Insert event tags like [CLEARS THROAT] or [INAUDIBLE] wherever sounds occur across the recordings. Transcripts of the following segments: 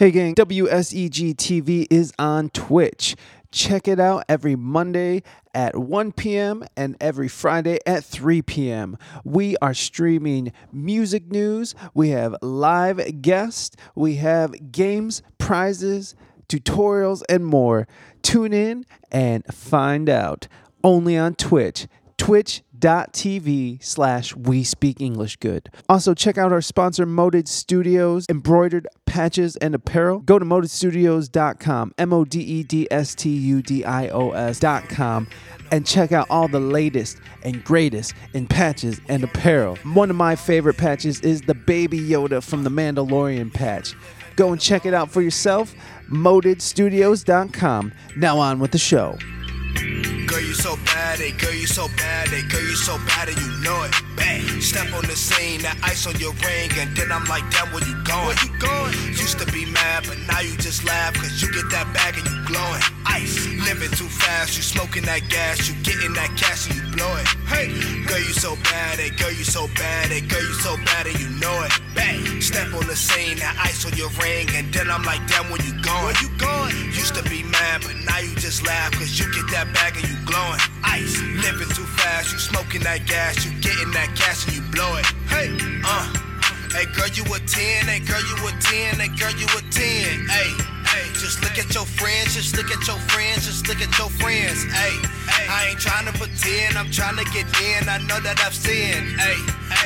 Hey gang, WSEG TV is on Twitch. Check it out every Monday at 1 p.m. and every Friday at 3 p.m. We are streaming music news, we have live guests, we have games, prizes, tutorials, and more. Tune in and find out only on Twitch. Twitch. Twitch.tv slash we speak English good. Also, check out our sponsor, Moded Studios, embroidered patches and apparel. Go to modedstudios.com, M O D E D S T U D I O S.com, and check out all the latest and greatest in patches and apparel. One of my favorite patches is the Baby Yoda from the Mandalorian patch. Go and check it out for yourself, modedstudios.com. Now on with the show. Girl, you so bad, eh? Girl, you so bad, eh? Girl, you so bad, and you know it. Bang, step on the scene, that ice on your ring, and then I'm like, damn, where you going? Where you going? Used to be mad, but now you just laugh, cause you get that bag and you glowing. Ice, living too fast, you smoking that gas, you getting that cash and you blow it. Hey, girl, you so bad, eh? Girl, you so bad, eh? Girl, you so bad, and you know it. Bang, step on the scene, that ice on your ring, and then I'm like, damn, where you going? Where you going? Used to be mad, but now you just laugh, cause you get that bag and you glowing. Ice, living too fast, you smoking that gas, you getting that cash and you blow it. Hey, uh, hey girl, you a 10, hey girl, you a 10, hey girl, you a 10, hey. Hey, just look at your friends, just look at your friends, just look at your friends. Hey, I ain't trying to pretend, I'm trying to get in. I know that I've sinned. Hey,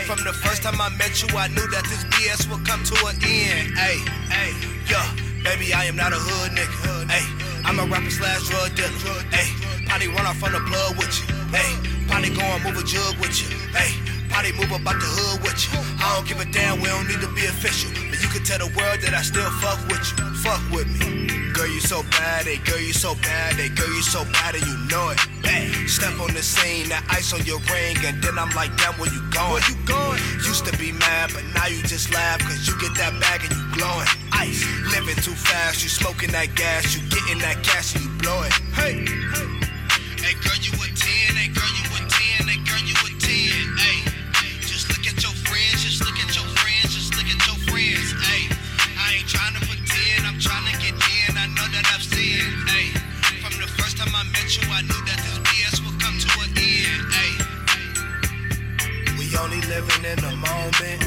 from the first time I met you, I knew that this BS would come to an end. Hey, hey, yeah, baby, I am not a hood nigga. Hey, I'm a rapper slash drug dealer. Hey, Potty run off on the blood with you. Hey, Potty go and move a jug with you. Hey, Potty move about the hood with you. I don't give a damn, we don't need to be official. But you can tell the world that I still fuck with you. Fuck with me. Girl, you so bad, eh? Girl, you so bad, eh? Girl, you so bad, and you know it. Bang, step on the scene, that ice on your ring, and then I'm like, damn, where you going? Where you going? Used to be mad, but now you just laugh, cause you get that bag and you glowing. Ice, living too fast, you smoking that gas, you getting that cash and you blow it. Hey, hey. Hey girl, you a 10, hey girl, you a 10, I met you, I knew that this BS would come to an end, hey. We only living in the moment.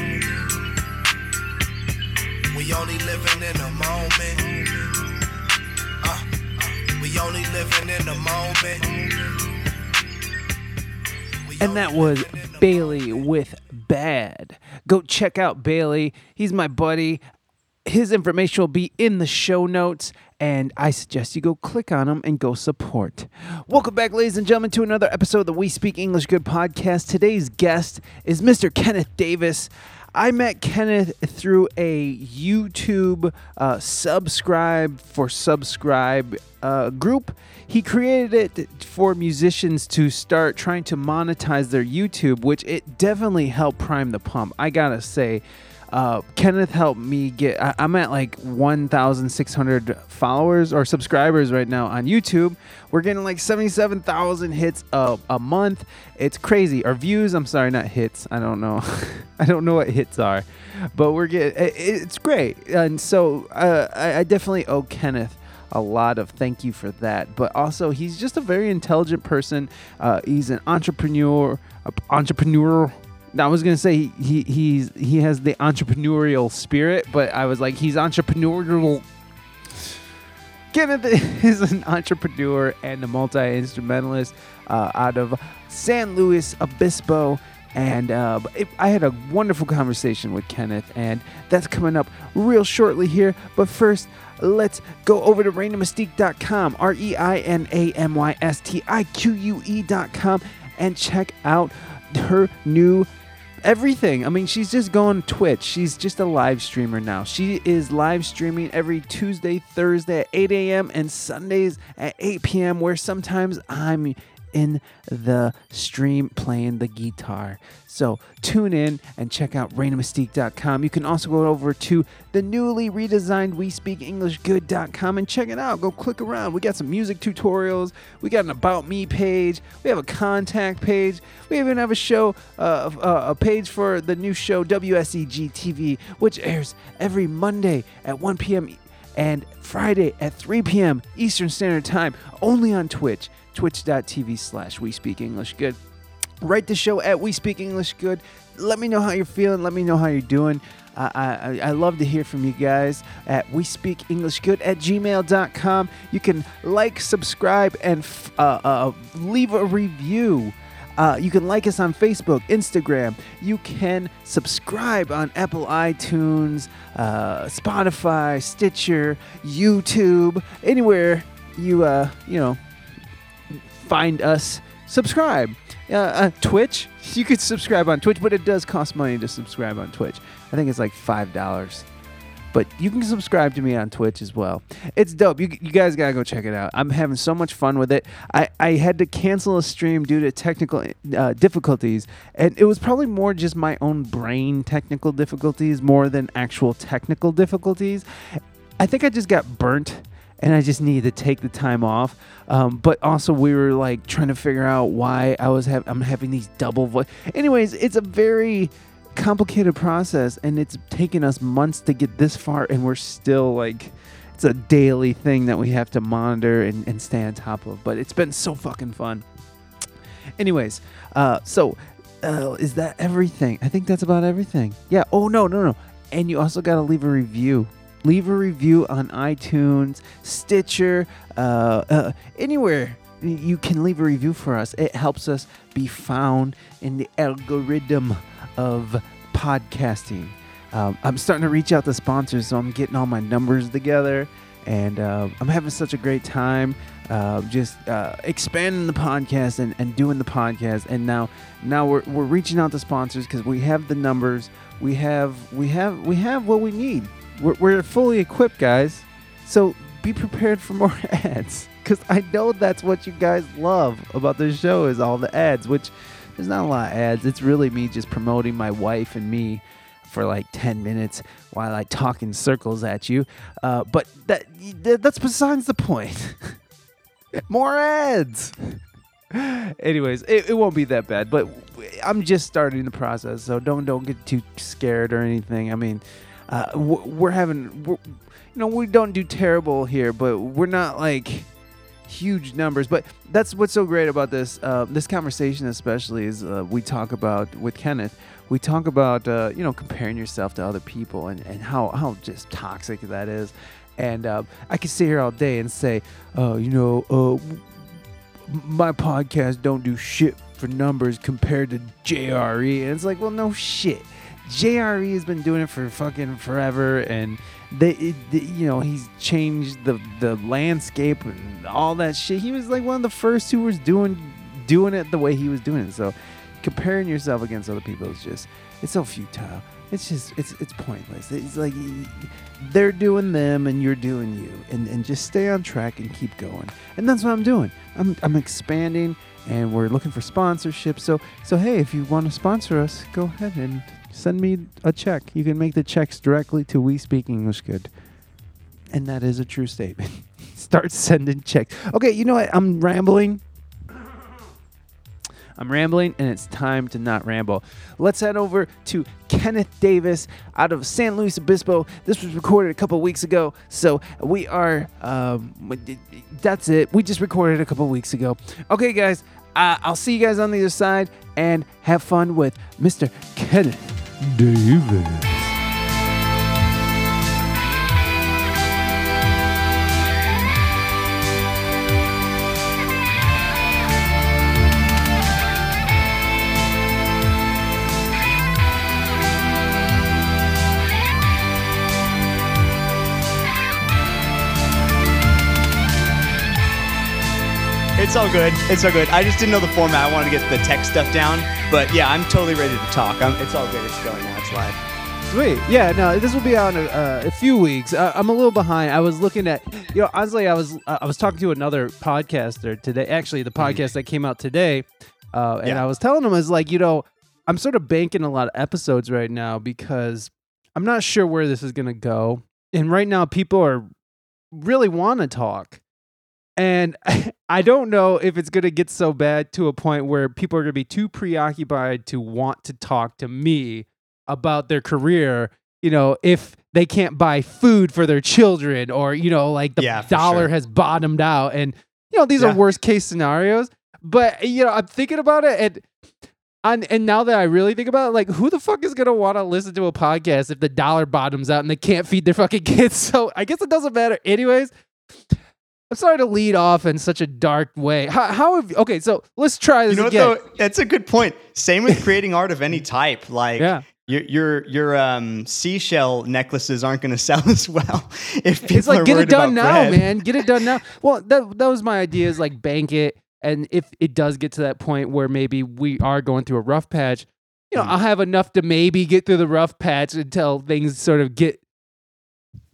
We only living in the moment. Uh, we only living in the moment. And that was living in the Bailey with Bad. Go check out Bailey. He's my buddy. His information will be in the show notes, and I suggest you go click on them and go support. Welcome back, ladies and gentlemen, to another episode of the We Speak English Good podcast. Today's guest is Mr. Kenneth Davis. I met Kenneth through a YouTube uh, subscribe for subscribe uh, group. He created it for musicians to start trying to monetize their YouTube, which it definitely helped prime the pump. I gotta say, uh, Kenneth helped me get. I, I'm at like 1,600 followers or subscribers right now on YouTube. We're getting like 77,000 hits a, a month. It's crazy. Or views. I'm sorry, not hits. I don't know. [LAUGHS] I don't know what hits are, but we're getting. It, it's great. And so uh, I, I definitely owe Kenneth a lot of thank you for that. But also, he's just a very intelligent person. Uh, he's an entrepreneur. entrepreneur. I was gonna say he, he he's he has the entrepreneurial spirit, but I was like he's entrepreneurial. Kenneth [LAUGHS] is an entrepreneur and a multi instrumentalist uh, out of San Luis Obispo. And uh, it, I had a wonderful conversation with Kenneth, and that's coming up real shortly here. But first, let's go over to ReinaMystique.com, R E I N A M Y S T I Q U E.com, and check out her new everything. I mean, she's just going Twitch. She's just a live streamer now. She is live streaming every Tuesday, Thursday at 8 a.m. and Sundays at 8 p.m., where sometimes I'm in the stream playing the guitar. So tune in and check out ReinaMystique.com. You can also go over to the newly redesigned WeSpeakEnglishGood.com and check it out. Go click around. We got some music tutorials. We got an About Me page. We have a contact page. We even have a show, uh, uh, a page for the new show WSEG TV, which airs every Monday at 1 p.m. and Friday at 3 p.m. Eastern Standard Time, only on Twitch, twitch.tv slash We Speak English Good. Write the show at We Speak English Good. Let me know how you're feeling. Let me know how you're doing. I, I, I love to hear from you guys at we speak english good at gmail.com you can like subscribe and f- uh, uh, leave a review uh, you can like us on Facebook, Instagram. You can subscribe on Apple iTunes, uh, Spotify, Stitcher, YouTube, anywhere you uh, you know find us. Subscribe. Uh, uh, Twitch. You could subscribe on Twitch, but it does cost money to subscribe on Twitch. I think it's like five dollars. But you can subscribe to me on Twitch as well. It's dope. You, you guys gotta go check it out. I'm having so much fun with it. I, I had to cancel a stream due to technical uh, difficulties, and it was probably more just my own brain technical difficulties more than actual technical difficulties. I think I just got burnt and I just needed to take the time off. Um, but also, we were like trying to figure out why I was have I'm having these double voice. Anyways, it's a very complicated process, and it's taken us months to get this far, and we're still like. It's a daily thing that we have to monitor and, and stay on top of, but it's been so fucking fun. Anyways, uh, so uh, is that everything? I think that's about everything. Yeah. Oh no, no, no. And you also got to leave a review. Leave a review on iTunes, Stitcher, uh, uh, anywhere you can leave a review for us. It helps us be found in the algorithm of podcasting. Um, I'm starting to reach out to sponsors, so I'm getting all my numbers together, and uh, I'm having such a great time. Uh, just uh, expanding the podcast and, and doing the podcast, and now now we're, we're reaching out to sponsors because we have the numbers, we have we have we have what we need. We're, we're fully equipped, guys. So be prepared for more [LAUGHS] ads because I know that's what you guys love about the show is all the ads, which there's not a lot of ads. It's really me just promoting my wife and me for like 10 minutes while I talk in circles at you. Uh, but that that's besides the point. [LAUGHS] More ads. [LAUGHS] Anyways, it, it won't be that bad, but I'm just starting the process, so don't don't get too scared or anything. I mean, uh, we're having, we're, you know, we don't do terrible here, but we're not like huge numbers. But that's what's so great about this uh, this conversation, especially, is uh, we talk about with Kenneth. We talk about uh, you know comparing yourself to other people and, and how how just toxic that is. And uh, I could sit here all day and say, oh, you know, uh, my podcast don't do shit for numbers compared to JRE. And it's like, well, no shit. JRE has been doing it for fucking forever, and they, it, you know, he's changed the the landscape and all that shit. He was like one of the first who was doing doing it the way he was doing it. So comparing yourself against other people is just it's so futile. It's just it's it's pointless. It's like they're doing them and you're doing you, and and just stay on track and keep going. And that's what I'm doing. I'm I'm expanding, and we're looking for sponsorship. So so hey, if you want to sponsor us, go ahead and send me a check. You can make the checks directly to We Speak English Good. And that is a true statement. [LAUGHS] Start sending checks. Okay, you know what? I'm rambling. I'm rambling, and it's time to not ramble. Let's head over to Kenneth Davis out of San Luis Obispo. This was recorded a couple weeks ago, so we are. Um, that's it. We just recorded a couple weeks ago. Okay, guys. Uh, I'll see you guys on the other side, and have fun with Mr. Kenneth Davis. It's all good. It's all good. I just didn't know the format. I wanted to get the tech stuff down. But yeah, I'm totally ready to talk. I'm, it's all good. It's going now. It's live. Sweet. Yeah, no, this will be out in a, uh, a few weeks. Uh, I'm a little behind. I was looking at, you know, honestly, I was uh, I was talking to another podcaster today. Actually, the podcast that came out today, uh, and Yeah. I was telling him, I was like, you know, I'm sort of banking a lot of episodes right now because I'm not sure where this is gonna go. And right now, people are really want to talk, and [LAUGHS] I don't know if it's gonna get so bad to a point where people are gonna be too preoccupied to want to talk to me about their career you know, if they can't buy food for their children or, you know, like the Yeah, dollar sure. has bottomed out. And, you know, these are worst case scenarios. But, you know, I'm thinking about it and, and, and now that I really think about it, like, who the fuck is going to want to listen to a podcast if the dollar bottoms out and they can't feed their fucking [LAUGHS] kids? So I guess it doesn't matter. Anyways, I'm sorry to lead off in such a dark way. How, how have, okay, so let's try this You know what though? That's a good point. Same with creating art of any type. Like Yeah. your your your um, seashell necklaces aren't going to sell [LAUGHS] as well if people it's like are get it done now, bread. man. Get it done now. Well, that that was my idea. Is like bank it, and if it does get to that point where maybe we are going through a rough patch, you know, Mm. I'll have enough to maybe get through the rough patch until things sort of get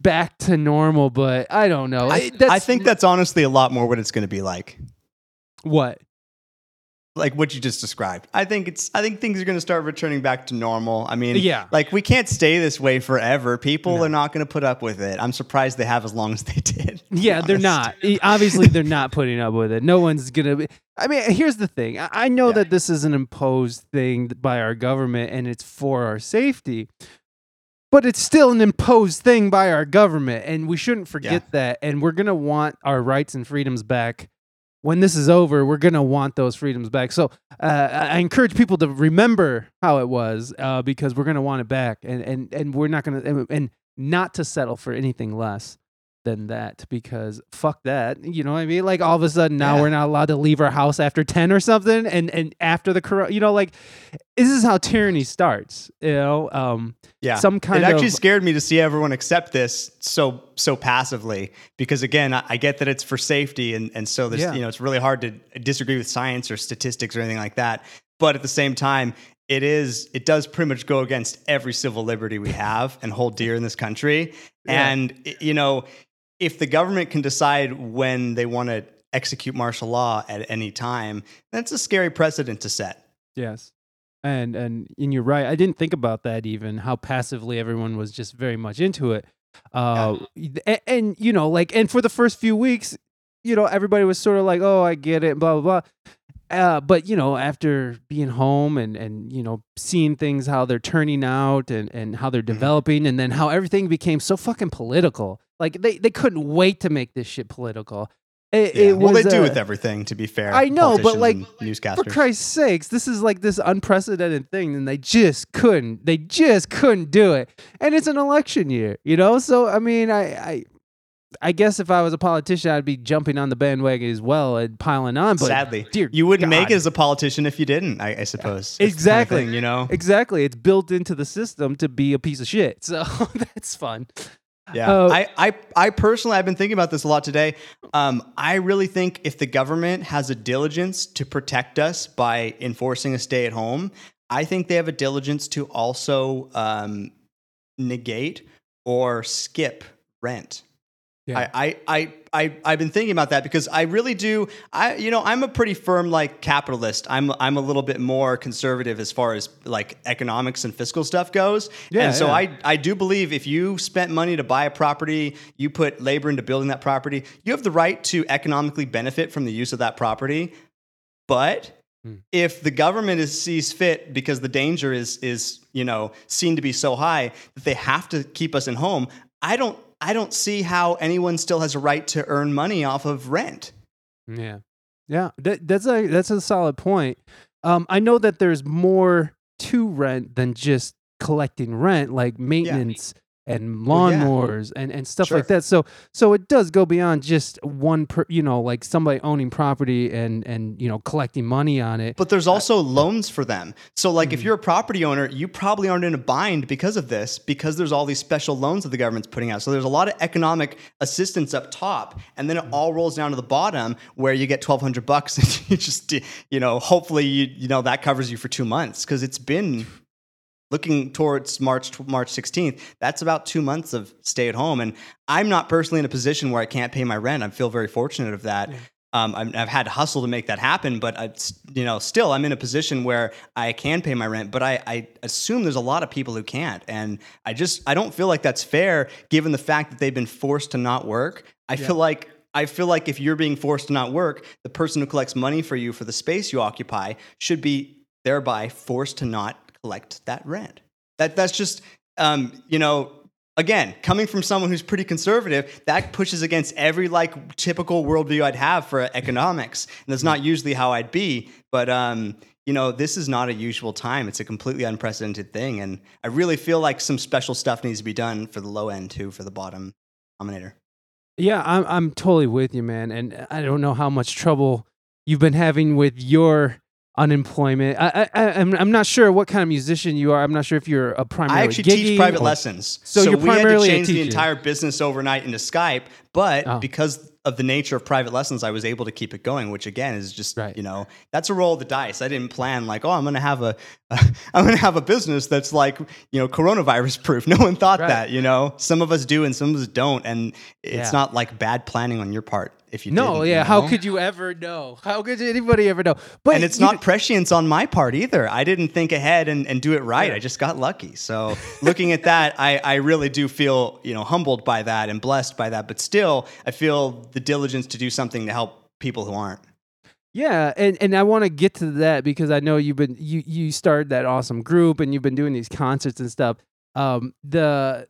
back to normal. But I don't know. I, I think that's honestly a lot more what it's going to be like. what. Like what you just described. I think it's I think things are going to start returning back to normal. I mean, Yeah. like we can't stay this way forever. People No. are not going to put up with it. I'm surprised they have as long as they did. Yeah, they're honest. not. Obviously, they're not putting up with it. No one's gonna. Be, I mean, here's the thing. I, I know Yeah. that this is an imposed thing by our government, and it's for our safety. But it's still an imposed thing by our government, and we shouldn't forget that. And we're gonna want our rights and freedoms back when this is over. We're gonna want those freedoms back. So uh, I encourage people to remember how it was, uh, because we're gonna want it back, and and and we're not gonna and, and not to settle for anything less than that because fuck that you know what i mean like all of a sudden now Yeah. we're not allowed to leave our house after 10 or something and and after the corona you know like this is how tyranny starts you know um Yeah. some kind of. it actually of scared me to see everyone accept this so so passively because again I, I get that it's for safety and and so there's Yeah. you know it's really hard to disagree with science or statistics or anything like that but at the same time it is it does pretty much go against every civil liberty we have and hold [LAUGHS] dear in this country Yeah. and you know if the government can decide when they want to execute martial law at any time that's a scary precedent to set. Yes. And and and you're right. I didn't think about that even how passively everyone was just very much into it. Uh and, and you know like and for the first few weeks you know everybody was sort of like oh i get it blah blah blah. Uh, but you know after being home and and you know seeing things how they're turning out and and how they're developing and then how everything became so fucking political like they they couldn't wait to make this shit political it, Yeah. it well they do uh, with everything to be fair I know, but, like, newscasters for Christ's sakes, this is like this unprecedented thing, and they just couldn't. They just couldn't do it, and it's an election year, you know. So I mean, I, I, I guess if I was a politician, I'd be jumping on the bandwagon as well and piling on. But Sadly, dear you wouldn't make it as a politician if you didn't. I, I suppose It's the kind of Exactly. thing, you know. exactly, it's built into the system to be a piece of shit. So [LAUGHS] that's fun. Yeah, Uh, I, I, I personally, I've been thinking about this a lot today. Um, I really think if the government has a diligence to protect us by enforcing a stay at home, I think they have a diligence to also um, negate or skip rent. Yeah. I, I, I, I, I've been thinking about that because I really do. I, you know, I'm a pretty firm like capitalist. I'm, I'm a little bit more conservative as far as like economics and fiscal stuff goes. Yeah, and so yeah. I, I do believe if you spent money to buy a property, you put labor into building that property, you have the right to economically benefit from the use of that property. But Hmm. if the government is sees fit because the danger is is you know seen to be so high that they have to keep us in home, I don't I don't see how anyone still has a right to earn money off of rent. Yeah, yeah. That, that's a that's a solid point. Um, I know that there's more to rent than just collecting rent, like maintenance and Well, yeah. lawnmowers and, and stuff Sure. like that. So so it does go beyond just one per you know, like somebody owning property and and you know collecting money on it. But there's also loans for them. So, like, Mm-hmm. if you're a property owner, you probably aren't in a bind because of this, because there's all these special loans that the government's putting out. So, there's a lot of economic assistance up top, and then it Mm-hmm. all rolls down to the bottom where you get 1,200 bucks, [LAUGHS] and you just, you know, hopefully, you you know, that covers you for two months because it's been looking towards March March 16th. That's about two months of stay at home, and I'm not personally in a position where I can't pay my rent. I feel very fortunate of that. Um, I'm, I've had to hustle to make that happen, but I, you know, still I'm in a position where I can pay my rent. But I, I assume there's a lot of people who can't, and I just I don't feel like that's fair given the fact that they've been forced to not work. I feel like I feel like if you're being forced to not work, the person who collects money for you for the space you occupy should be thereby forced to not collect that rent. That that's just um, you know, again, coming from someone who's pretty conservative, that pushes against every like typical worldview I'd have for economics, and that's not usually how I'd be. But um, you know, this is not a usual time. It's a completely unprecedented thing, and I really feel like some special stuff needs to be done for the low end too, for the bottom denominator. Yeah, I'm I'm totally with you, man. And I don't know how much trouble you've been having with your unemployment. I, I I'm I'm not sure what kind of musician you are. I'm not sure if you're a primary. I actually teach private lessons, so, you're we had to change the entire business overnight into Skype. But Oh. because of the nature of private lessons, I was able to keep it going. Which again is just Right. you know that's a roll of the dice. I didn't plan like oh I'm gonna have a [LAUGHS] I'm gonna have a business that's like you know coronavirus proof. [LAUGHS] No one thought Right. that. You know some of us do and some of us don't, and it's Yeah. not like bad planning on your part if you No, yeah. you How could you ever know? How could anybody ever know? But and it's not prescience on my part either. I didn't think ahead and, and do it right. Yeah. I just got lucky. So looking at that, I, I really do feel, you know, humbled by that and blessed by that. But still, I feel the diligence to do something to help people who aren't. Yeah, and, and I want to get to that because I know you've been you you started that awesome group and you've been doing these concerts and stuff. Um, the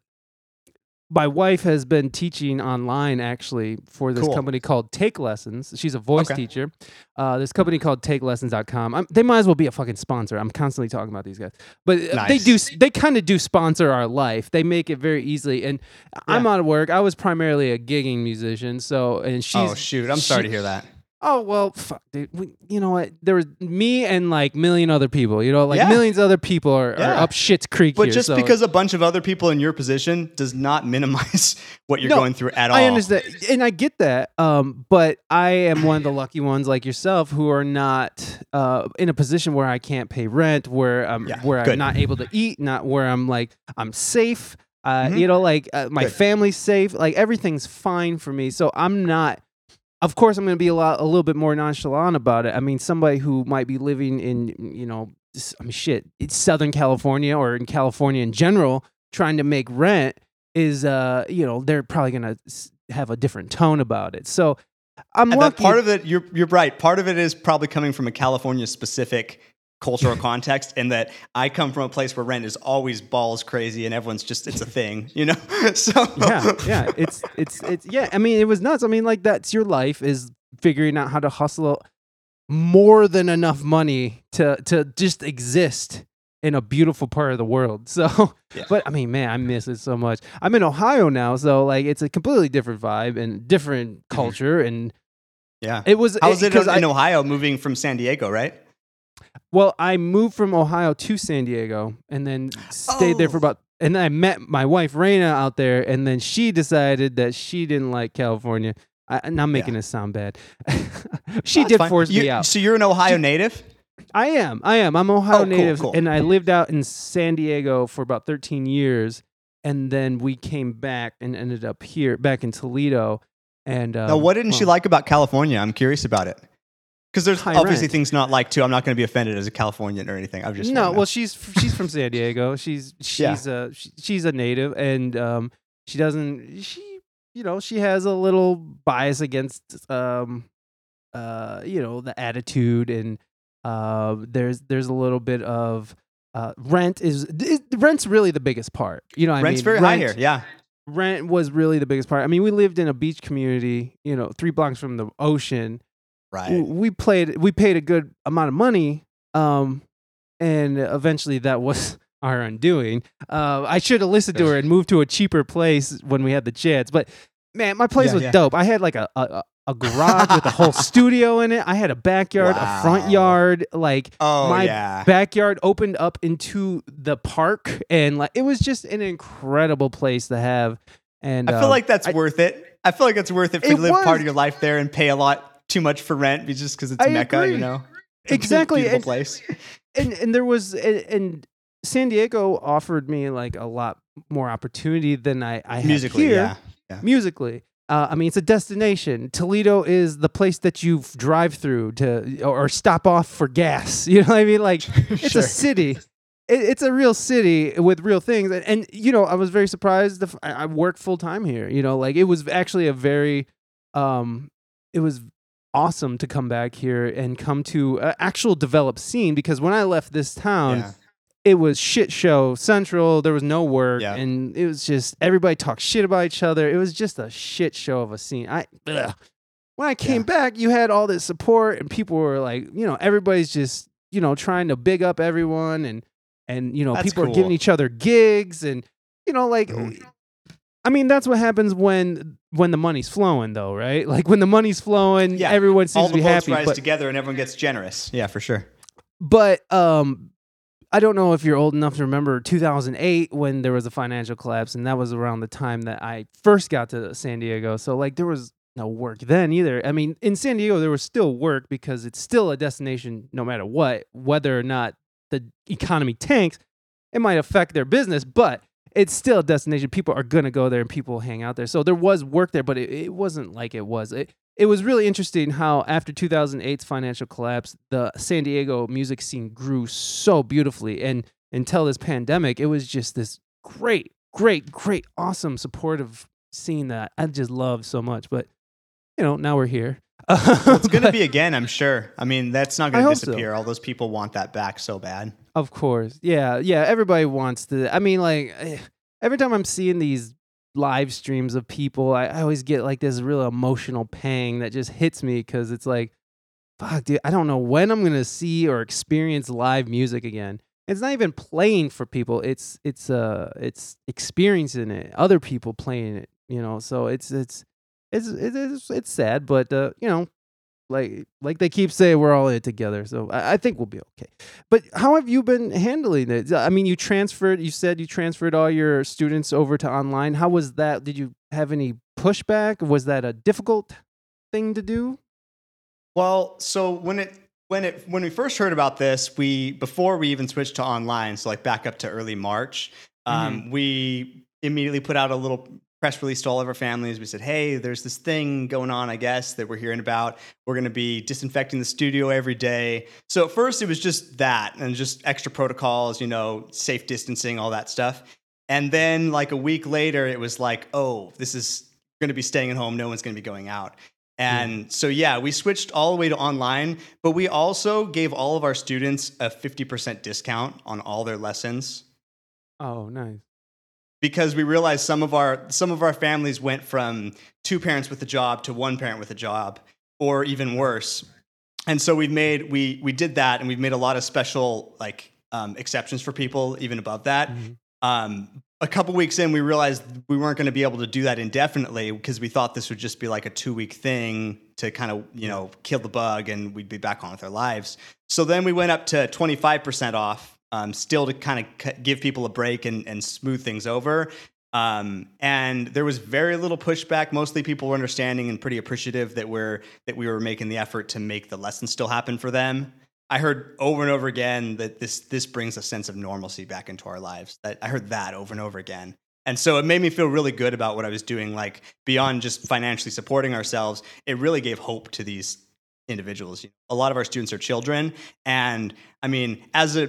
my wife has been teaching online actually for this Cool. company called Take Lessons. She's a voice Okay. teacher. Uh, this company called TakeLessons.com. I'm, they might as well be a fucking sponsor. I'm constantly talking about these guys, but uh, they do. They kind of do sponsor our life. They make it very easily. And I'm out of work. I was primarily a gigging musician. So and she's oh, shoot. I'm sorry to hear that. Oh well, fuck, dude. We, you know what? There was me and like million other people. You know, like Yeah. millions of other people are, are Yeah. up shit's creek But here. just so- because a bunch of other people in your position does not minimize [LAUGHS] what you're No, going through at all. I understand, and I get that. Um, but I am one of the lucky ones, like yourself, who are not uh in a position where I can't pay rent, where I'm Yeah, where I'm good. not able to eat, not where I'm like I'm safe. Uh, Mhm. you know, like uh, my Good. family's safe. Like everything's fine for me. So I'm not. Of course, I'm going to be a lot, a little bit more nonchalant about it. I mean, somebody who might be living in, you know, I mean, shit, it's Southern California or in California in general, trying to make rent is, uh, you know, they're probably going to have a different tone about it. So I'm And lucky. part of it, you're you're right. Part of it is probably coming from a California specific cultural [LAUGHS] context, and that I come from a place where rent is always balls crazy, and everyone's just it's a thing, [LAUGHS] you know. [LAUGHS] so yeah, yeah, it's it's it's yeah. I mean, it was nuts. I mean, like that's your life is figuring out how to hustle more than enough money to to just exist in a beautiful part of the world. So, Yeah. but I mean, man, I miss it so much. I'm in Ohio now, so like it's a completely different vibe and different mm-hmm. culture, and yeah. it was How's it because in I Ohio moving from San Diego, right? Well, I moved from Ohio to San Diego and then stayed there for Oh. about. And then I met my wife Reina out there, and then she decided that she didn't like California. I, and I'm making it sound bad. [LAUGHS] she That's did fine. force You- me out. So you're an Ohio native? I am. I am. I'm Ohio Oh, cool, native, cool. and I lived out in San Diego for about 13 years, and then we came back and ended up here, back in Toledo. And um, now, what didn't she well, like about California? I'm curious about it. Because there's High obviously rent. things not like too. I'm not going to be offended as a Californian or anything. I'm just no. Well, she's she's from San Diego. [LAUGHS] She's Yeah. she's a she, she's a native, and um, she doesn't she you know she has a little bias against um uh you know the attitude and uh there's there's a little bit of uh rent is, is rent's really the biggest part. You know, what I rent's mean? very high Rent- here. Yeah. rent was really the biggest part. I mean, we lived in a beach community, you know, three blocks from the ocean. Right. We played, we paid a good amount of money, um, and eventually that was [LAUGHS] our undoing. Uh, I should have listened to her and moved to a cheaper place when we had the chance. But man, my place Yeah, was yeah. dope. I had like a. a a garage with a whole [LAUGHS] studio in it. I had a backyard, a front yard. Like Oh my yeah. backyard opened up into the park, and like it was just an incredible place to have. And I feel um, like that's I- worth it. I feel like it's worth it for It you to live part of your life there and pay a lot too much for rent just because it's I Mecca, agree. you know? It's a Exactly, Beautiful and- place. and and there was and, and San Diego offered me like a lot more opportunity than I I had Musically, here. yeah. Musically, uh, I mean it's a destination. Toledo is the place that you drive through to or, stop off for gas. [LAUGHS] You know what I mean? Like [LAUGHS] it's Sure. a city. It, it's a real city with real things, and, and you know I was very surprised. I f- I I work full time here. You know, like it was actually a very, um, it was awesome to come back here and come to an actual developed scene because when I left this town, Yeah. it was shit show central. There was no work, Yeah. and it was just everybody talked shit about each other. It was just a shit show of a scene. I ugh. when I came Yeah. back, you had all this support, and people were like, you know, everybody's just you know trying to big up everyone, and and you know That's people are giving each other gigs, and you know like. Mhm. I mean, that's what happens when when the money's flowing, though, right? [LAUGHS] Like when the money's flowing, Yeah. everyone seems All to be happy. rise But, together and everyone gets generous. Yeah, for sure. but um, I don't know if you're old enough to remember 2008 when there was a financial collapse, and that was around the time that I first got to San Diego. So like there was no work then either. I mean, in San Diego there was still work because it's still a destination no matter what, whether or not the economy tanks, it might affect their business, but it's still a destination. People are gonna go there and people hang out there. So there was work there, but it, it wasn't like it was. It, it was really interesting how after 2008's financial collapse, the San Diego music scene grew so beautifully. And until this pandemic, it was just this great, great, great, awesome, supportive scene that I just love so much. But you know, now we're here. It's going [LAUGHS] to be again, I'm sure. I mean, that's not going to hope so. disappear. All those people want that back so bad. Of course. Yeah. Yeah. Everybody wants to. I mean, like, eh, every time I'm seeing these live streams of people, I, I always get like this real emotional pang that just hits me because it's like, fuck, dude, I don't know when I'm going to see or experience live music again. It's not even playing for people. It's it's uh it's experiencing it. Other people playing it, you know. So it's it's it's it's it's, it's sad, but uh, you know, like like they keep saying, we're all in it together. So I, I think we'll be okay. But how have you been handling it? I mean, you transferred. You said you transferred all your students over to online. How was that? Did you have any pushback? Was that a difficult thing to do? Well, so when it when it when we first heard about this, we before we even switched to online, so like back up to early March, um, we immediately put out a little press release to all of our families. We said, "Hey, there's this thing going on, I guess, that we're hearing about. We're going to be disinfecting the studio every day." So at first, it was just that and just extra protocols, you know, safe distancing, all that stuff. And then, like a week later, it was like, "Oh, this is going to be staying at home. No one's going to be going out." Hmm. And so, yeah, we switched all the way to online, but we also gave all of our students a 50% discount on all their lessons Oh, nice. Because we realized some of our some of our families went from two parents with a job to one parent with a job or even worse. And so we've made we we did that and we've made a lot of special like um, exceptions for people even above that. Mhm. Um, a couple weeks in, we realized we weren't going to be able to do that indefinitely because we thought this would just be like a two week thing to kind of, you know, kill the bug and we'd be back on with our lives. So then we went up to 25% off, um, still to kind of give people a break and, and smooth things over. Um, and there was very little pushback. Mostly people were understanding and pretty appreciative that we're that we were making the effort to make the lesson still happen for them. I heard over and over again that this this brings a sense of normalcy back into our lives. That I heard that over and over again. And so it made me feel really good about what I was doing like beyond just financially supporting ourselves. It really gave hope to these individuals. A lot of our students are children and I mean as a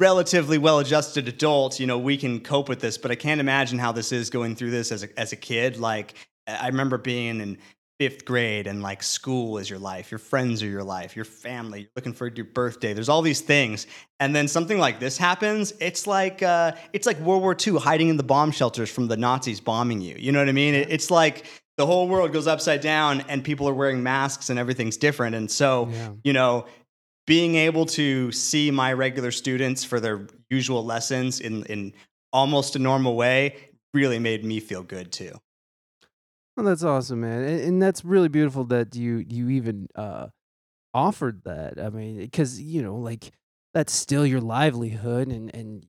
relatively well-adjusted adult, you know, we can cope with this, but I can't imagine how this is going through this as a as a kid like I remember being in fifth grade and like school is your life, your friends are your life, your family, you're looking for your birthday. There's all these things. And then something like this happens, it's like uh, it's like World War II hiding in the bomb shelters from the Nazis bombing you. You know what I mean? It's like the whole world goes upside down and people are wearing masks and everything's different. And so, Yeah. you know, being able to see my regular students for their usual lessons in, in almost a normal way really made me feel good too. Well, that's awesome, man, and, and that's really beautiful that you you even uh, offered that. I mean, because you know, like that's still your livelihood, and and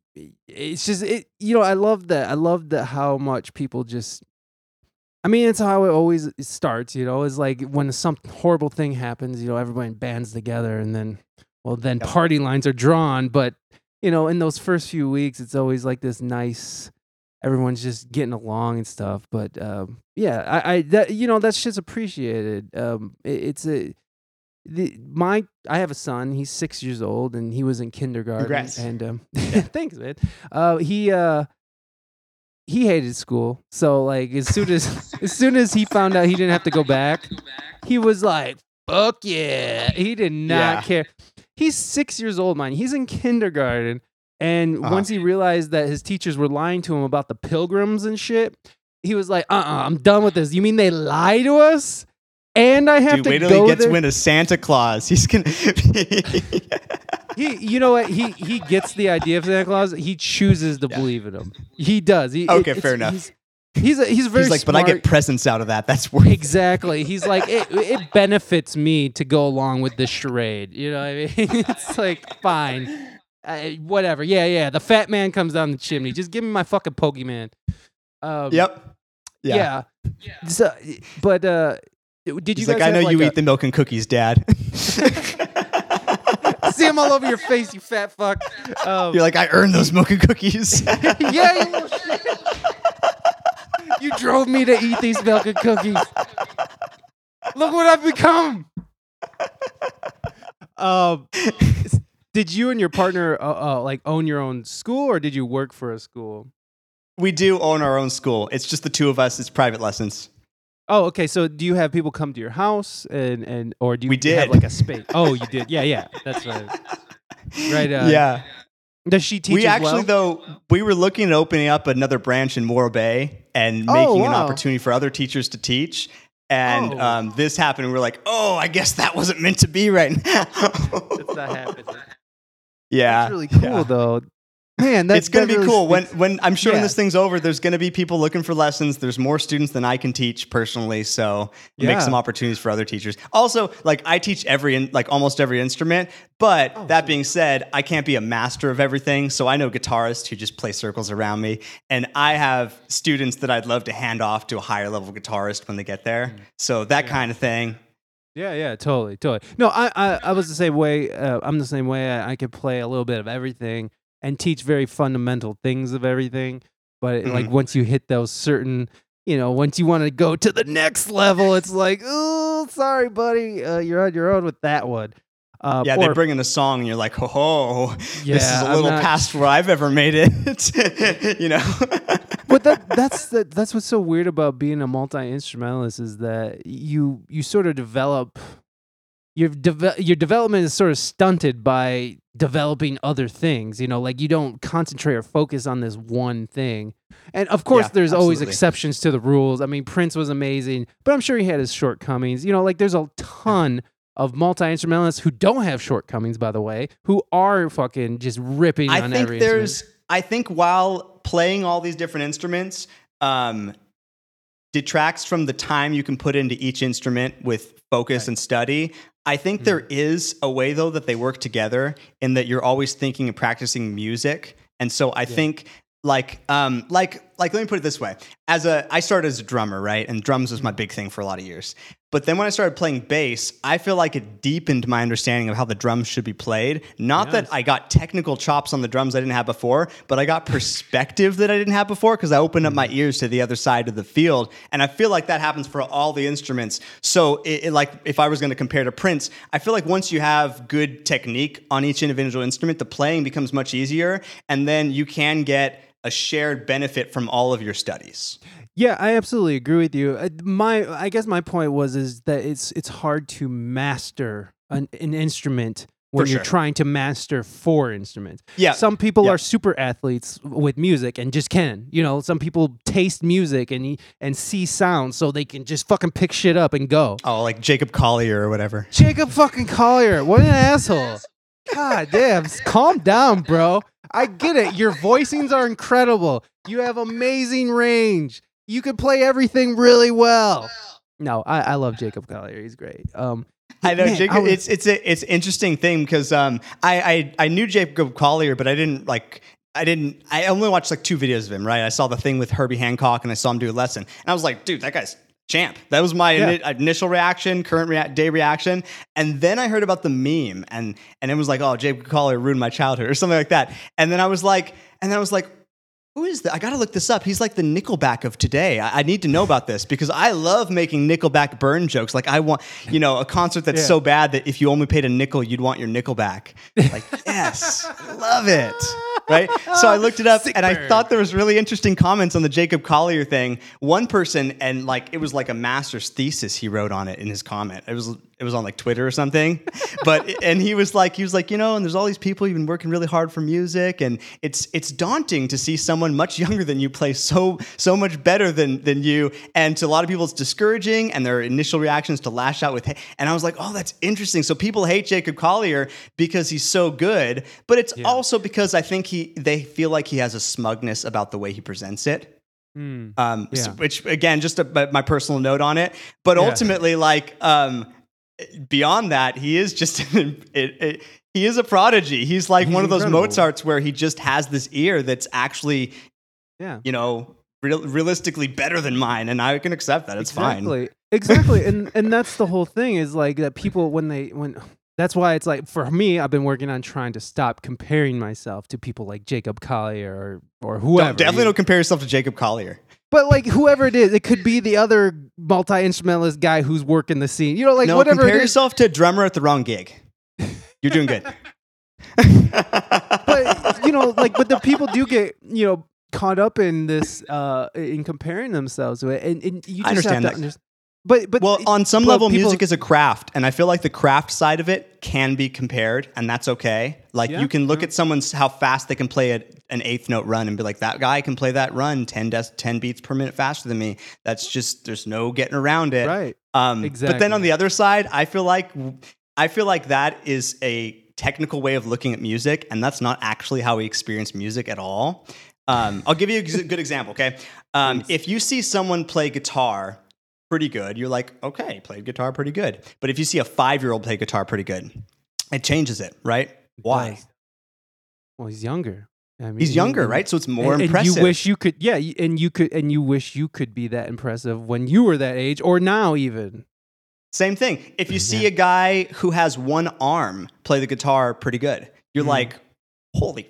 it's just it. You know, I love that. I love that how much people just. I mean, it's how it always starts. You know, is like when some horrible thing happens. You know, everybody bands together, and then well, then Yep. party lines are drawn. But you know, in those first few weeks, it's always like this nice everyone's just getting along and stuff. But um, yeah, I, I that you know that's just appreciated. Um, it, it's a the my I have a son. He's six years old and he was in kindergarten. Congrats. And um, [LAUGHS] thanks, man. Uh, he uh he hated school. So like as soon as [LAUGHS] as soon as he found out he didn't have to go back, [LAUGHS] he was like, "Fuck yeah!" He did not Yeah. care. He's six years old, man. He's in kindergarten. And Uh-huh. once he realized that his teachers were lying to him about the pilgrims and shit, he was like, "Uh, uh-uh, I'm done with this. You mean they lie to us, and I have Dude, to wait till go he gets there?" wind of Santa Claus. He's gonna. [LAUGHS] he, you know what? He he gets the idea of Santa Claus. He chooses to believe in him. He does. He, Okay, it's- fair enough. He's he's, a, he's very He's like, but I get presents out of that. That's worth. it." Exactly. He's like, it, it benefits me to go along with this charade. You know what I mean? [LAUGHS] it's like, fine. Uh, whatever. Yeah, yeah. The fat man comes down the chimney. Just give me my fucking Pokemon. Um, Yep. Yeah. Yeah. So, but uh, did you He's guys like, I know like you a- eat the milk and cookies, Dad. [LAUGHS] See them all over your face, you fat fuck. Um, You're like, I earned those milk and cookies. [LAUGHS] yeah, you little shit. You drove me to eat these milk and cookies. Look what I've become. Um, did you and your partner uh, uh, like own your own school, or did you work for a school? we do own our own school. It's just the two of us. It's private lessons. Oh, okay. So do you have people come to your house, and and or do you We did. have like a space? [LAUGHS] Oh, you did. Yeah, yeah. That's right. Right. Uh, yeah. Does she teach? We actually, well? though, we were looking at opening up another branch in Morro Bay and Oh, making an opportunity for other teachers to teach. And Oh. um, this happened. And we are like, oh, I guess that wasn't meant to be right now. That's not happening. [LAUGHS] yeah. That's really cool, yeah. though. Man, that's it's going to be cool when when I'm sure when Yeah. this thing's over. There's going to be people looking for lessons. There's more students than I can teach personally, so Yeah. make some opportunities for other teachers. Also, like I teach every in, like almost every instrument, but Oh, that being said, I can't be a master of everything. So I know guitarists who just play circles around me, and I have students that I'd love to hand off to a higher level guitarist when they get there. Mm. So that kind of thing. Yeah, yeah, totally, totally. No, I, I, I was the same way. Uh, I'm the same way. I, I could play a little bit of everything and teach very fundamental things of everything. But it, like once you hit those certain, you know, once you want to go to the next level, it's like, oh, sorry, buddy, uh, you're on your own with that one. Uh, Yeah, or- they bring in a song, and you're like, ho ho, Yeah, this is a little not- past where I've ever made it. [LAUGHS] you know. but that [LAUGHS] that's the, that's what's so weird about being a multi instrumentalist is that you you sort of develop your deve- your development is sort of stunted by developing other things. You know, like you don't concentrate or focus on this one thing. And of course, Yeah, there's always exceptions to the rules. I mean, Prince was amazing, but I'm sure he had his shortcomings. You know, like there's a ton of multi instrumentalists who don't have shortcomings, by the way, who are fucking just ripping I on think there's. I think while playing all these different instruments, um, detracts from the time you can put into each instrument with focus Right. and study. I think there is a way though that they work together in that you're always thinking and practicing music, and so I think like um like like let me put it this way. As a i started as a drummer right? And drums was my big thing for a lot of years but then when i started playing bass i feel like it deepened my understanding of how the drums should be played not Yes. that i got technical chops on the drums i didn't have before but i got perspective that i didn't have before because i opened up my mm. ears to the other side of the field and i feel like that happens for all the instruments so it, it- like if i was going to compare to prince i feel like once you have good technique on each individual instrument the playing becomes much easier and then you can get a shared benefit from all of your studies. Yeah, I absolutely agree with you. Uh, My, I guess my point was is that it's it's hard to master an, an instrument when For you're trying to master four instruments. Yeah. some people Yeah. are super athletes with music and just can. You know, some people taste music and and see sound so they can just fucking pick shit up and go. Oh, like Jacob Collier or whatever. Jacob fucking Collier, what an asshole! God damn, calm down, bro. I get it. Your voicings are incredible. You have amazing range. You can play everything really well. No, I, I love Jacob Collier. He's great. Um, I know man, Jacob. was- it's it's a it's an interesting thing because um I, I I knew Jacob Collier, but I didn't like I didn't I only watched like two videos of him. Right, I saw the thing with Herbie Hancock and I saw him do a lesson, and I was like, dude, that guy's champ. That was my Yeah. ini- initial reaction, current rea- day reaction, and then I heard about the meme, and and it was like, oh, Jacob Collier ruined my childhood or something like that, and then I was like, and then I was like. Who is that? I gotta look this up. He's like the Nickelback of today. I, I need to know about this because I love making Nickelback burn jokes. Like I want, you know, a concert that's Yeah. so bad that if you only paid a nickel, you'd want your Nickelback. Like, [LAUGHS] yes, love it. right? So I looked it up Sick and I thought there was really interesting comments on the Jacob Collier thing. One person and like it was like a master's thesis he wrote on it in his comment. It was it was on like Twitter or something. [LAUGHS] But and he was like he was like, you know, and there's all these people you've been working really hard for music and it's it's daunting to see someone much younger than you play so so much better than than you and to a lot of people it's discouraging and their initial reactions to lash out with and I was like, "Oh, that's interesting." So people hate Jacob Collier because he's so good, but it's also because I think he they feel like he has a smugness about the way he presents it. Hmm. Um, Yeah. which again, just a, my personal note on it. But Yeah. ultimately, like um, beyond that, he is just [LAUGHS] it, it, he is a prodigy. He's like He's one of those incredible. Mozarts where he just has this ear that's actually Yeah. you know real, realistically better than mine, and I can accept that. It's fine. exactly. Exactly. and [LAUGHS] and that's the whole thing is like that people when they when that's why it's like for me I've been working on trying to stop comparing myself to people like Jacob Collier or or whoever. Don't, definitely don't compare yourself to Jacob Collier. But like whoever it is, it could be the other multi instrumentalist guy who's working the scene. You know, like no, whatever compare yourself to a drummer at the wrong gig. You're doing good. [LAUGHS] But you know, like but the people do get you know caught up in this uh in comparing themselves to it, and, and you just I understand have to that. understand. But but Well, on some level, people- music is a craft, and I feel like the craft side of it can be compared, and that's okay. Like Yeah, you can look yeah. at someone's how fast they can play a, an eighth note run and be like, that guy can play that run 10, des- 10 beats per minute faster than me. That's just there's no getting around it. right. Um, But then on the other side, I feel like I feel like that is a technical way of looking at music, and that's not actually how we experience music at all. Um, I'll give you a good [LAUGHS] example. Okay, um, if you see someone play guitar pretty good, you're like, okay, played guitar pretty good. But if you see a five year old play guitar pretty good, it changes it, right? Why? Well, he's younger. I mean, He's younger, and- right? So it's more and, impressive. And you wish you could, yeah, and you could, and you wish you could be that impressive when you were that age, or now even. Same thing. If you see Yeah. a guy who has one arm play the guitar pretty good, you're Mhm. like, holy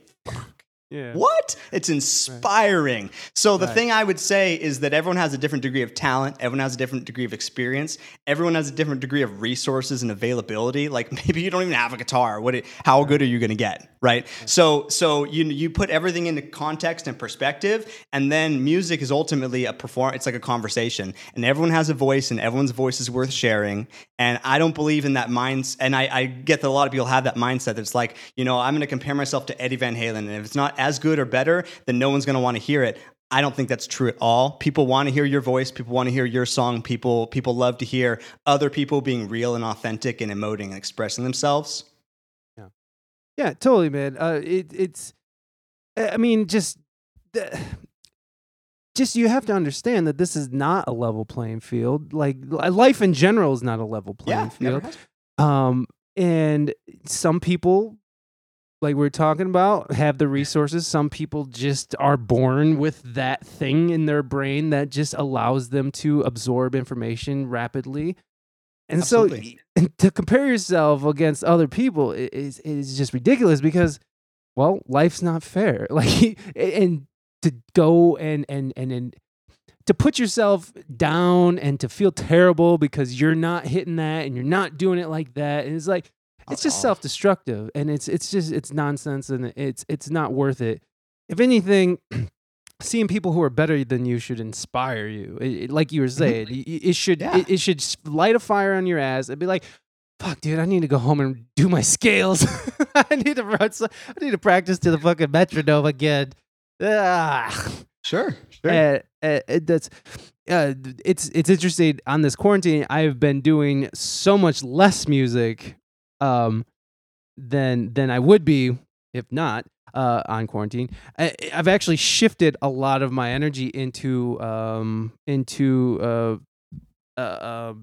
Yeah. What? It's inspiring. So the Right. thing I would say is that everyone has a different degree of talent, everyone has a different degree of experience, everyone has a different degree of resources and availability. Like [LAUGHS] maybe you don't even have a guitar. What it, how good are you going to get, right? So so you you put everything into context and perspective and then music is ultimately a perform it's like a conversation and everyone has a voice and everyone's voice is worth sharing and I don't believe in that mindset and I, I get that a lot of people have that mindset that's like, you know, I'm going to compare myself to Eddie Van Halen and if it's not as good or better, then no one's going to want to hear it. I don't think that's true at all. People want to hear your voice. People want to hear your song. People people love to hear other people being real and authentic and emoting and expressing themselves. Yeah, yeah, totally, man. Uh, it, it's, I mean, just, just you have to understand that this is not a level playing field. Like life in general is not a level playing never field. Um, and some people, like we are talking about, have the resources. Some people just are born with that thing in their brain that just allows them to absorb information rapidly. And Absolutely. so, to compare yourself against other people is is just ridiculous because, well, life's not fair. [LAUGHS] Like, and to go and and and and to put yourself down and to feel terrible because you're not hitting that and you're not doing it like that and it's like it's just Oh. self-destructive and it's it's just it's nonsense and it's it's not worth it if anything [CLEARS THROAT] seeing people who are better than you should inspire you It- it- like you were saying y- y- it should Yeah. it, it should light a fire on your ass and be like fuck dude i need to go home and do my scales [LAUGHS] i need to run so, i need to practice to the fucking metronome again ah. Sure, sure. Uh, uh, that's uh, it's it's interesting on this quarantine. I've been doing so much less music um, than than I would be if not uh, on quarantine. I, I've actually shifted a lot of my energy into um, into uh, uh, uh,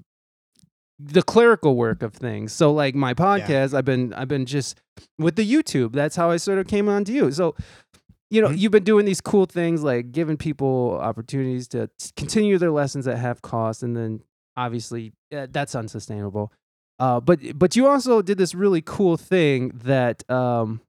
the clerical work of things. So like my podcast, I've been I've been just with the YouTube. That's how I sort of came on to you. So you know, Mhm. you've been doing these cool things like giving people opportunities to continue their lessons at half cost, and then obviously uh, that's unsustainable. Uh, but but you also did this really cool thing that um,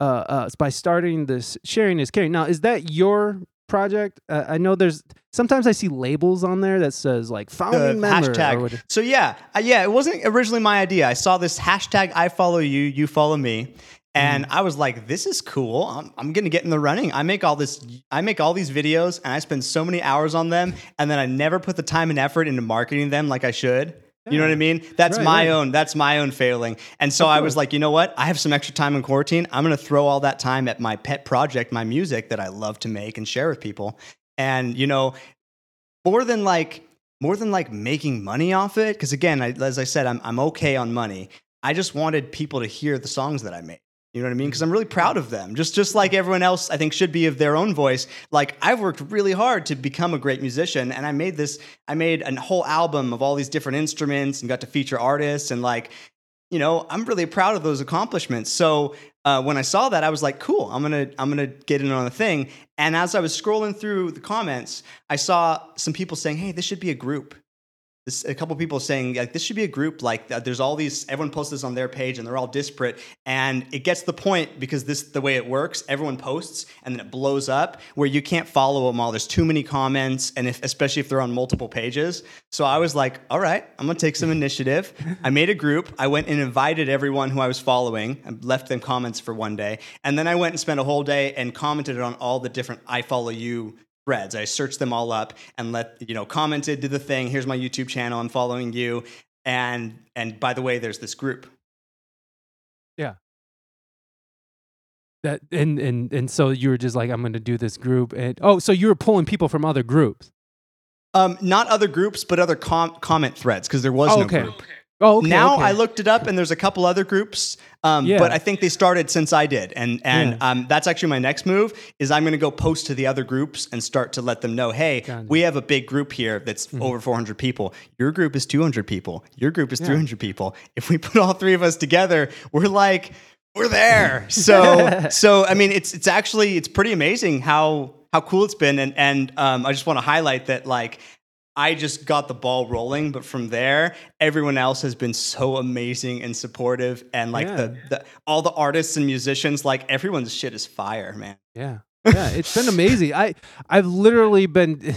uh, uh, by starting this sharing is caring. Now, is that your project? Uh, I know there's sometimes I see labels on there that says like founding member. hashtag. So yeah, uh, yeah, it wasn't originally my idea. I saw this hashtag I follow you, you follow me, And I was like, this is cool. I'm, I'm going to get in the running. I make all this, I make all these videos and I spend so many hours on them. And then I never put the time and effort into marketing them like I should. You know what I mean? That's Right, my right. own, that's my own failing. And so I was like, you know what? I have some extra time in quarantine. I'm going to throw all that time at my pet project, my music that I love to make and share with people. And, you know, more than like, more than like making money off it, because again, I, as I said, I'm, I'm okay on money. I just wanted people to hear the songs that I made. You know what I mean? Because I'm really proud of them. Just just like everyone else, I think should be of their own voice. Like I've worked really hard to become a great musician, and I made this. I made a whole album of all these different instruments and got to feature artists and like, you know, I'm really proud of those accomplishments. So uh, when I saw that, I was like, cool. I'm gonna I'm gonna get in on the thing. And as I was scrolling through the comments, I saw some people saying, "Hey, this should be a group." This, a couple people saying like this should be a group like there's all these everyone posts this on their page and they're all disparate. And it gets the point because this the way it works everyone posts and then it blows up where you can't follow them all. There's too many comments and if especially if they're on multiple pages. So i was like all right i'm gonna take some initiative. [LAUGHS] I made a group. I went and invited everyone who i was following and left them comments for one day. And then i went and spent a whole day and commented on all the different i follow you threads. I searched them all up and let you know commented, did the thing. Here's my YouTube channel. I'm following you. And and by the way, there's this group. Yeah. That and and and so you were just like, I'm going to do this group, and oh, so you were pulling people from other groups. Um, not other groups, but other com- comment threads because there was Oh, no okay. group. Oh, okay. now okay. I looked it up and there's a couple other groups, um, Yeah. but I think they started since I did, and and Yeah. um, that's actually my next move is I'm going to go post to the other groups and start to let them know, hey, we have a big group here that's over 400 people. Your group is 200 people. Your group is Yeah. 300 people. If we [LAUGHS] put all three of us together, we're like we're there. [LAUGHS] So [LAUGHS] so I mean, it's it's actually it's pretty amazing how how cool it's been, and and um, I just want to highlight that like. I just got the ball rolling, but from there, everyone else has been so amazing and supportive, and like the, the all the artists and musicians, like everyone's shit is fire, man. Yeah, yeah, it's been amazing. I I've literally been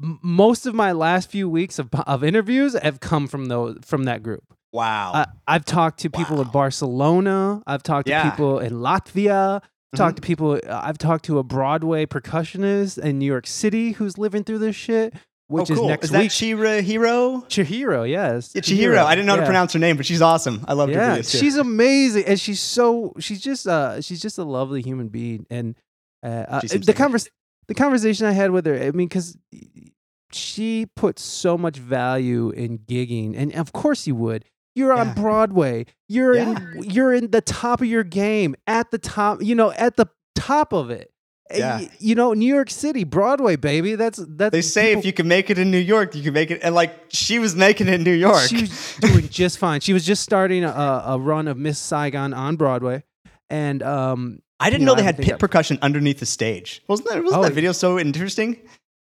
most of my last few weeks of of interviews have come from those from that group. Wow. I, I've talked to people in Barcelona. I've talked to Yeah. people in Latvia. I've Mhm. Talked to people. I've talked to a Broadway percussionist in New York City who's living through this shit, which oh, cool. is next is that week. Chira Hero? Chihiro, yes. Yeah, Chihiro. I didn't know how to pronounce her name, but she's awesome. I love her Yeah, videos too. she's amazing, and she's so she's just uh she's just a lovely human being, and uh, uh, the convers the conversation I had with her. I mean, because she puts so much value in gigging, and of course you would. You're on Yeah. Broadway. You're Yeah. in you're in the top of your game, at the top. You know, at the top of it. Yeah. y- You know, New York City, Broadway, baby. That's that's. they say people- if you can make it in New York, you can make it. And like she was making it in New York. She was doing just fine. She was just starting a, a run of Miss Saigon on Broadway, and um, I didn't you know know, they had pit percussion underneath the stage. Wasn't that wasn't Oh, that video so interesting?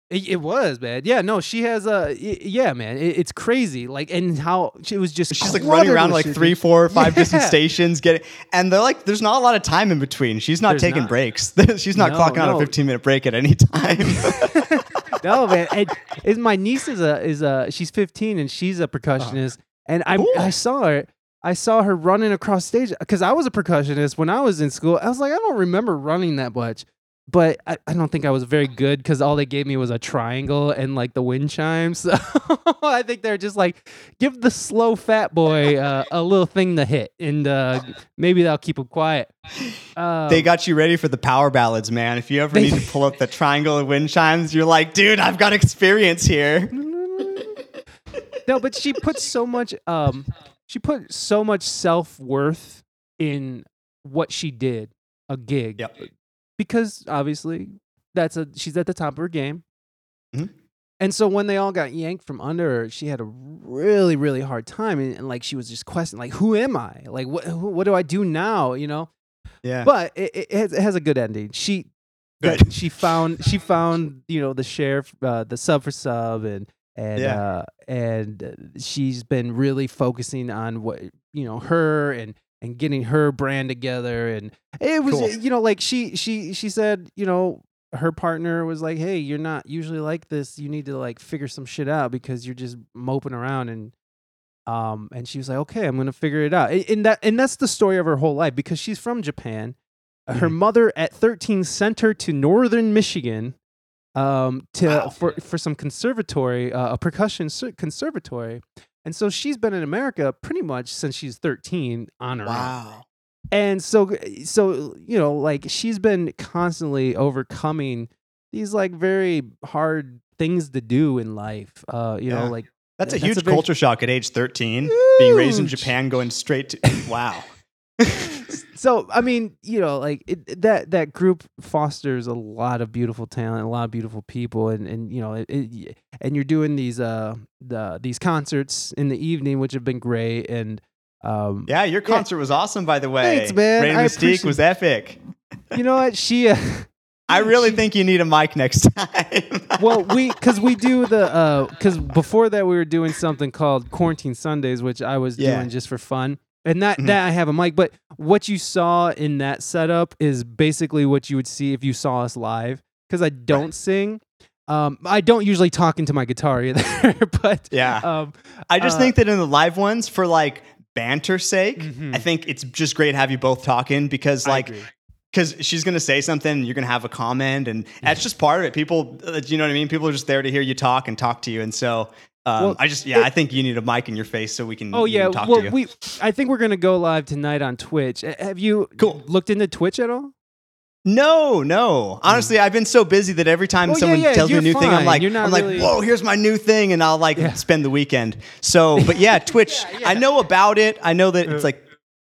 It, it was man. Yeah, no, she has a y- yeah, man. It, it's crazy, like, and how she was just She's like running around like three, four, five dude. different [LAUGHS] stations, getting, and they're like, there's not a lot of time in between. She's not There's taking not. breaks. [LAUGHS] She's not No, clocking out a 15 minute break at any time. [LAUGHS] no, man. And, and my niece is a is a she's 15 and she's a percussionist, uh-huh. and I Cool. I saw her. I saw her running across stage because I was a percussionist when I was in school. I was like, I don't remember running that much, but I, I don't think I was very good because all they gave me was a triangle and like the wind chimes. [LAUGHS] So I think they're just like, give the slow fat boy uh, a little thing to hit, and uh, maybe that'll keep him quiet. Um, they got you ready for the power ballads, man. If you ever need to [LAUGHS] pull up the triangle and wind chimes, you're like, dude, I've got experience here. no, but she put so much um she put so much self-worth in what she did, a gig. Yep. Because obviously that's a she's at the top of her game. Mhm. And so when they all got yanked from under her, she had a really, really hard time, and, and like she was just questioning, like, "Who am I? Like, what, who, what do I do now?" You know. Yeah. But it, it, has, it has a good ending. She Good. she found she found you know the share uh, the sub for sub and and Yeah. uh, and uh, she's been really focusing on what you know her and and getting her brand together and it was Cool. you know like she she she said you know her partner was like hey you're not usually like this you need to like figure some shit out because you're just moping around and Um, and she was like, "Okay, I'm gonna figure it out." And- that and that's the story of her whole life because she's from Japan. Her Mhm. mother at 13 sent her to Northern Michigan um, to Wow. for for some conservatory, uh, a percussion ser- conservatory, and so she's been in America pretty much since she's 13 on her own Wow. and so so you know like she's been constantly overcoming these like very hard things to do in life uh you Yeah. know like That's a That's huge a culture shock at age 13. Being raised in Japan, going straight to wow. [LAUGHS] [LAUGHS] so i mean you know like it, that that group fosters a lot of beautiful talent a lot of beautiful people and and you know it, it, and you're doing these uh the these concerts in the evening which have been great and um Yeah, your concert was awesome, by the way. Thanks, man. Rain Mystique was epic. you know what she uh, [LAUGHS] I really She- think you need a mic next time. [LAUGHS] well we because we do the because before that we were doing something called quarantine sundays which i was Yeah. doing just for fun and that Mhm. that i have a mic but what you saw in that setup is basically what you would see if you saw us live because i don't sing um i don't usually talk into my guitar [LAUGHS] either but yeah. um I just uh, think that in the live ones, for like banter sake, Mhm. I think it's just great to have you both talking because like because she's gonna say something, and you're gonna have a comment, and that's just part of it. People, uh, you know what I mean? People are just there to hear you talk and talk to you, and so. Um, Well, I just, yeah, it- I think you need a mic in your face so we can. Oh we can yeah, talk well to you. we I think we're gonna go live tonight on Twitch. Uh, Have you Cool. looked into Twitch at all? No, no. Honestly, I've been so busy that every time Oh, someone yeah, tells me a you're new thing, I'm like, I'm like, really- whoa, here's my new thing, and I'll like Yeah. spend the weekend. [LAUGHS] So, but yeah, Twitch. Yeah, yeah. I know about it. I know that Uh. it's like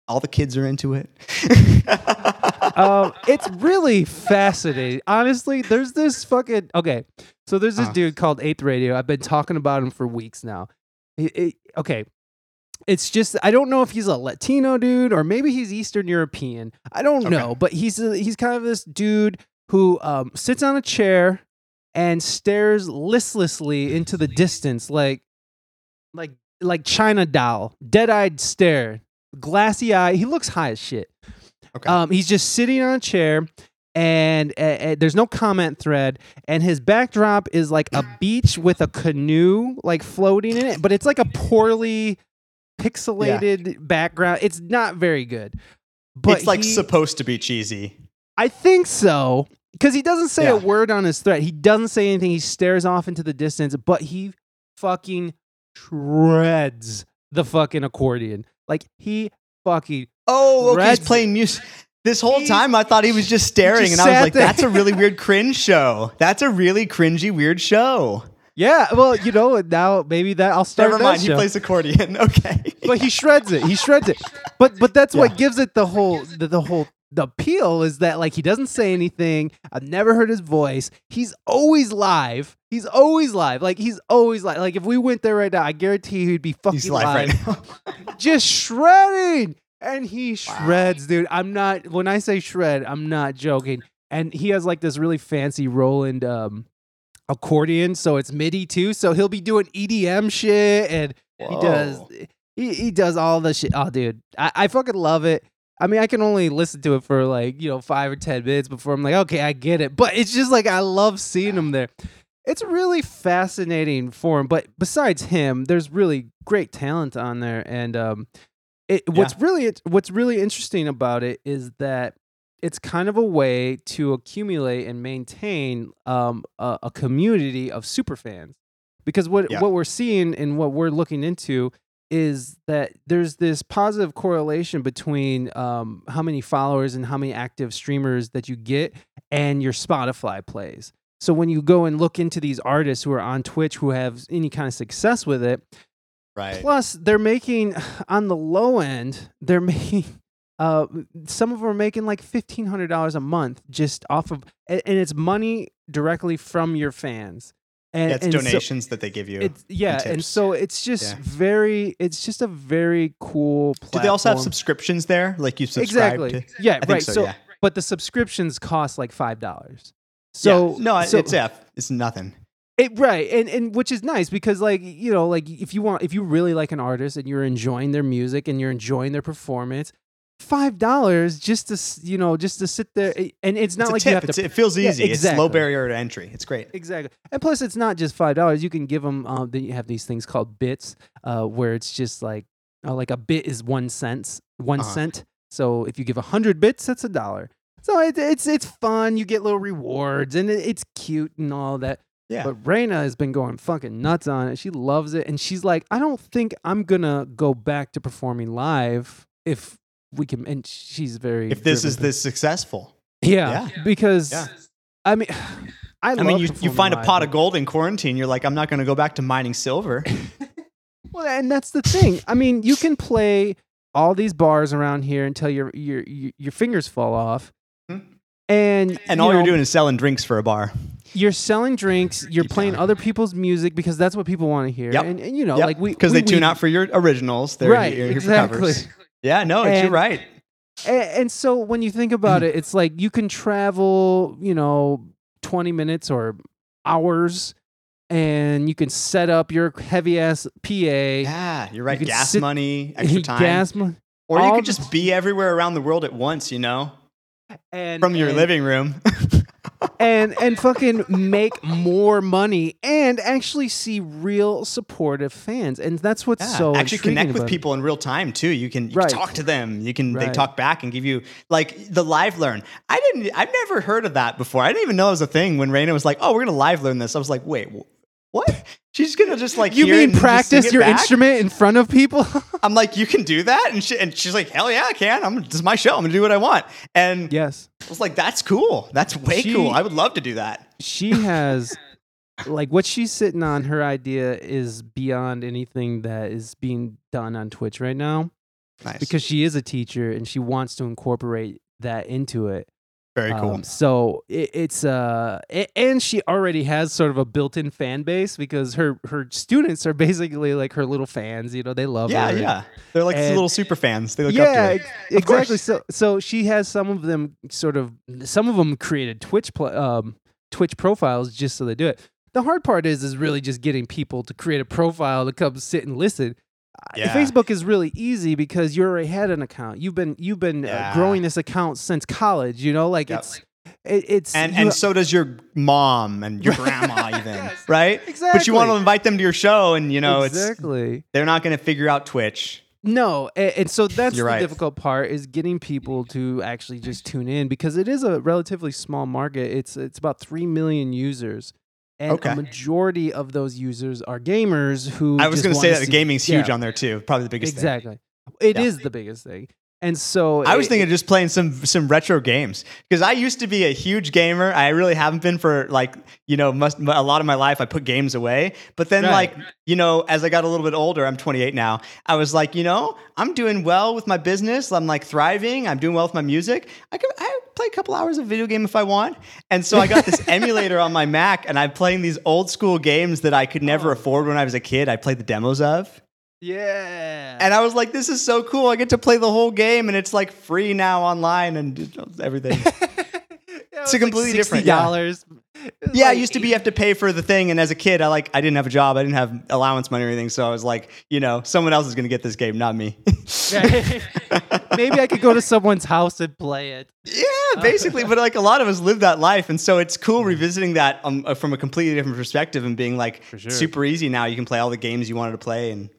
all the kids are into it. [LAUGHS] um, it's really fascinating. Honestly, there's this fucking okay. So there's this Uh-huh. dude called Eighth Radio. I've been talking about him for weeks now. It- it- okay, it's just I don't know if he's a Latino dude or maybe he's Eastern European. I don't Okay. know, but he's a, he's kind of this dude who um, sits on a chair and stares listlessly into the distance, like like like China doll, dead eyed stare, glassy eye. He looks high as shit. Okay. Um, he's just sitting on a chair, and uh, uh, there's no comment thread, and his backdrop is like a [CLEARS THROAT] beach with a canoe like floating in it, but it's like a poorly pixelated background. It's not very good. But it's like he- supposed to be cheesy. I think so. Because he doesn't say a word on his threat. He doesn't say anything. He stares off into the distance, but he fucking shreds the fucking accordion. Like he fucking Oh, okay. He's playing music. This whole time, I thought he was just staring, just and I was sat like, there. "That's a really weird [LAUGHS] cringe show. That's a really cringy weird show." Yeah, well, you know, now maybe that I'll start Never that mind. He show. plays accordion. [LAUGHS] Okay. but he shreds it. He shreds it. But but that's what gives it the whole the, the whole the appeal is that like he doesn't say anything. I've never heard his voice. He's always live. He's always live. Like he's always live. Like if we went there right now, I guarantee he'd be fucking He's live right now. [LAUGHS] just shredding. And he shreds, dude. I'm not when I say shred, I'm not joking. And he has like this really fancy Roland um accordion, so it's MIDI too. So he'll be doing EDM shit and he does he, he does all the shit. Oh dude. I, I fucking love it. I mean, I can only listen to it for like, you know, five or ten minutes before I'm like, okay, I get it. But it's just like I love seeing him there. It's really fascinating for him. But besides him, there's really great talent on there. And um it, what's really what's really interesting about it is that it's kind of a way to accumulate and maintain um, a, a community of super fans because what Yeah. what we're seeing and what we're looking into is that there's this positive correlation between um, how many followers and how many active streamers that you get and your Spotify plays. So when you go and look into these artists who are on Twitch who have any kind of success with it, Right. Plus, they're making [SIGHS] on the low end, they're [LAUGHS] making uh some of them are making like fifteen hundred dollars a month just off of and, and it's money directly from your fans. And Yeah, it's and so donations that they give you. it's yeah, and tips. so it's just Yeah. very it's just a very cool Do they also have subscriptions there? Like you subscribe exactly. to? Yeah, I right. so, yeah. but the subscriptions cost like five dollars. So So no, so, it's F. It's nothing. It, right, and and which is nice because like you know like if you want if you really like an artist and you're enjoying their music and you're enjoying their performance, five dollars just to you know just to sit there, eh, and it's not It's like you have It's- to. it feels Yeah, easy. It's low barrier to entry. It's great. Exactly, and plus it's not just five dollars. You can give them. Um, then you have these things called bits, uh, where it's just like, uh, like a bit is one cent, one Uh-huh. cent. So if you give a hundred bits, that's a dollar. So it, it's it's fun. You get little rewards, and it, it's cute and all that. Yeah. But Reina has been going fucking nuts on it. She loves it, and she's like, I don't think I'm gonna go back to performing live if we can. And she's very. if this is to- this successful, yeah, yeah. because Yeah. I mean, [SIGHS] I, I mean, you, you performing find a pot of gold in quarantine. You're like, I'm not going to go back to mining silver. [LAUGHS] Well, and that's the thing. I mean, you can play all these bars around here until your your your, your fingers fall off, Hmm. and And you all know, you're doing is selling drinks for a bar. You're selling drinks. You're Keep playing other people's music because that's what people want to hear. Yep. And, and you know, Yep, like we because we- they tune we- out for your originals. They're right, here, here for exactly. covers. Yeah, no, it's, you're right. And, and so when you think about it, it's like you can travel, you know, 20 minutes or hours, and you can set up your heavy ass PA. Yeah, you're right. could Gas sit- money, [LAUGHS] extra time. Gas mo- or you could just be everywhere around the world at once, you know, and from your and- living room. [LAUGHS] and and fucking make more money and actually see real supportive fans and that's what's Yeah, so actually connect with people in real time too. You can, you Right. can talk to them. You can they talk back and give you like the live learn. I didn't. I've never heard of that before. I didn't even know it was a thing. When Reina was like, "Oh, we're gonna live learn this," I was like, "Wait, what?" She's gonna just like you mean practice your back? instrument in front of people [LAUGHS] I'm like, "You can do that," and she, and she's like, "Hell yeah, I can. I'm this is my show. I'm gonna do what I want." And yes I was like, "That's cool. That's way She- cool. I would love to do that." she has like what she's sitting on her idea is beyond anything that is being done on twitch right now Nice, because she is a teacher and she wants to incorporate that into it very cool. Um, so it, it's uh, a- and she already has sort of a built-in fan base because her her students are basically like her little fans. You know, they love yeah, her. and- yeah. They're like and- little super fans. They look up to her. ex- exactly. So so she has some of them sort of some of them created Twitch pl- um Twitch profiles just so they do it. The hard part is is really just getting people to create a profile to come sit and listen. Uh, Yeah. Facebook is really easy because you already had an account. You've been you've been uh, growing this account since college. You know, like Yep. it's it, it's and you- and so does your mom and your [LAUGHS] grandma even Yes. right exactly. but you want to invite them to your show and you know it's exactly. they're not going to figure out twitch No, and, and so that's You're the right. difficult part is getting people to actually just tune in because it is a relatively small market. It's it's about three million users, and Okay. a majority of those users are gamers who. i was going to say that the gaming's huge yeah. on there too probably the biggest thing exactly. It is Yeah. the biggest thing, and so I was it- thinking of just playing some some retro games because I used to be a huge gamer. I really haven't been for like you know must, a lot of my life. I put games away, but then Right. like you know as I got a little bit older, I'm 28 now. I was like you know I'm doing well with my business. I'm like thriving. I'm doing well with my music. I could I play a couple hours of video game if I want. And so I got this [LAUGHS] emulator on my Mac, and I'm playing these old school games that I could never Oh. afford when I was a kid. I played the demos of. Yeah, And I was like, this is so cool. I get to play the whole game and it's like free now online and everything. [LAUGHS] it's a completely different- yeah. dollars. yeah, it used to be you have to pay for the thing. And as a kid, I like, I didn't have a job. I didn't have allowance money or anything. So I was like, you know, someone else is going to get this game, not me. [LAUGHS] Maybe I could go to someone's house and play it. yeah, [LAUGHS] basically. But like a lot of us live that life. And so it's cool revisiting that um, uh, from a completely different perspective and being like sure. super easy now. You can play all the games you wanted to play and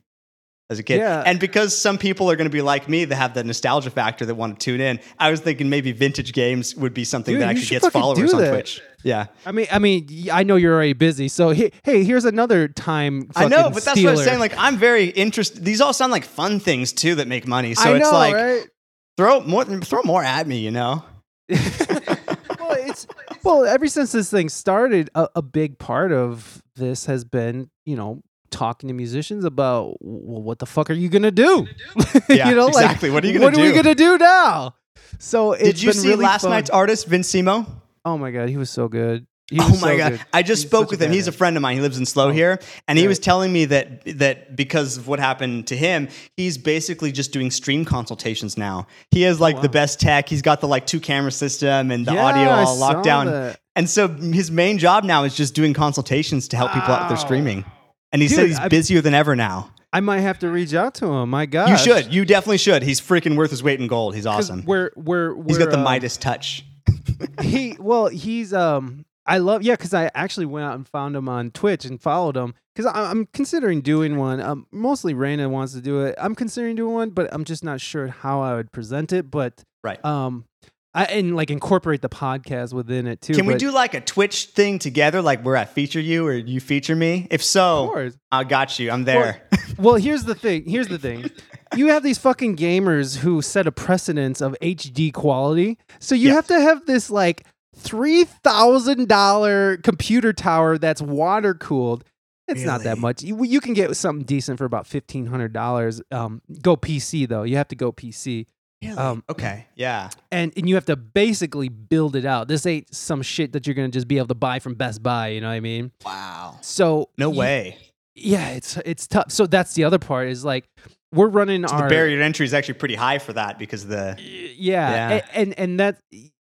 as a kid. Yeah. And because some people are going to be like me that have the nostalgia factor that want to tune in, I was thinking maybe vintage games would be something Dude, that actually gets followers on. Twitch. Yeah. I mean, I mean, I know you're already busy, so he, hey, here's another time. I know, but that's what I'm saying. Like, I'm very interested. These all sound like fun things too that make money. So it's like right? throw more, throw more at me. You know? [LAUGHS] well, it's well, ever since this thing started, a, a big part of this has been, you know, talking to musicians about, well, what the fuck are you gonna do? [LAUGHS] Yeah, you know, exactly. What are you gonna what are we gonna do now? So it's Did you been see really last fun. night's artist, Vince Simo? Oh my god, he was so good. Oh my so god! good. I just He's spoke with him. He's a friend of mine. He lives in SLO Oh, here, and he was telling me that that because of what happened to him, he's basically just doing stream consultations now. He has oh, like the Oh, wow. best tech. He's got the like two camera system and the Yeah, audio I all locked down. that. And so his main job now is just doing consultations to help people out with their streaming. And he said he's I- busier than ever now. I might have to reach out to him. My God, You should. You definitely should. He's freaking worth his weight in gold. He's awesome. We're we're, He's got the um, Midas touch. [LAUGHS] he well he's um i love yeah because i actually went out and found him on twitch and followed him because i'm considering doing one um mostly Reina wants to do it i'm considering doing one but i'm just not sure how i would present it but Right. um I, and like incorporate the podcast within it too Can we do like a Twitch thing together, like where I feature you or you feature me? If so. I got you. I'm there. [LAUGHS] well here's the thing here's the thing you have these fucking gamers who set a precedence of hd quality so you have to have this like $3000 computer tower that's water cooled it's not that much you, you can get something decent for about $1500 um, go pc though you have to go pc Really? Um, okay. Yeah. and, and you have to basically build it out this ain't some shit that you're gonna just be able to buy from best buy you know what i mean Wow. so No you- way. yeah it's it's tough so that's the other part is like we're running So our the barrier to entry is actually pretty high for that because the yeah, Yeah. a- And, and that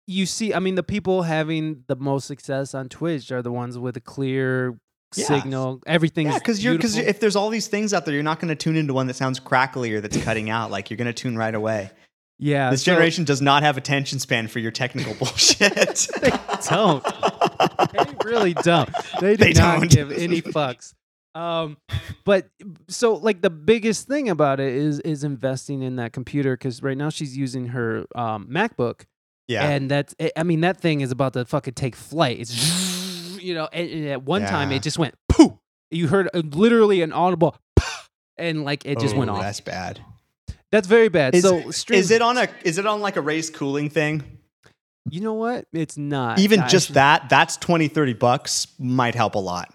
you see i mean the people having the most success on twitch are the ones with a clear Yeah. signal everything's yeah, because you're because if there's all these things out there, you're not going to tune into one that sounds crackly or that's cutting out. Like you're going to tune right away. Yeah This so- generation does not have attention span for your technical [LAUGHS] bullshit. [LAUGHS] don't they really don't they do They not don't. give any fucks um but so like the biggest thing about it is is investing in that computer because right now she's using her um macbook yeah. and that's i I mean that thing is about to fucking take flight it's [LAUGHS] you know and, and at one time it just went poof you heard uh, literally an audible and like it just went Oh, off That's bad. That's very bad Is, so stream, is it on a is it on like a raised cooling thing? you know what it's not Even I just that, that's 20, 30 bucks might help a lot.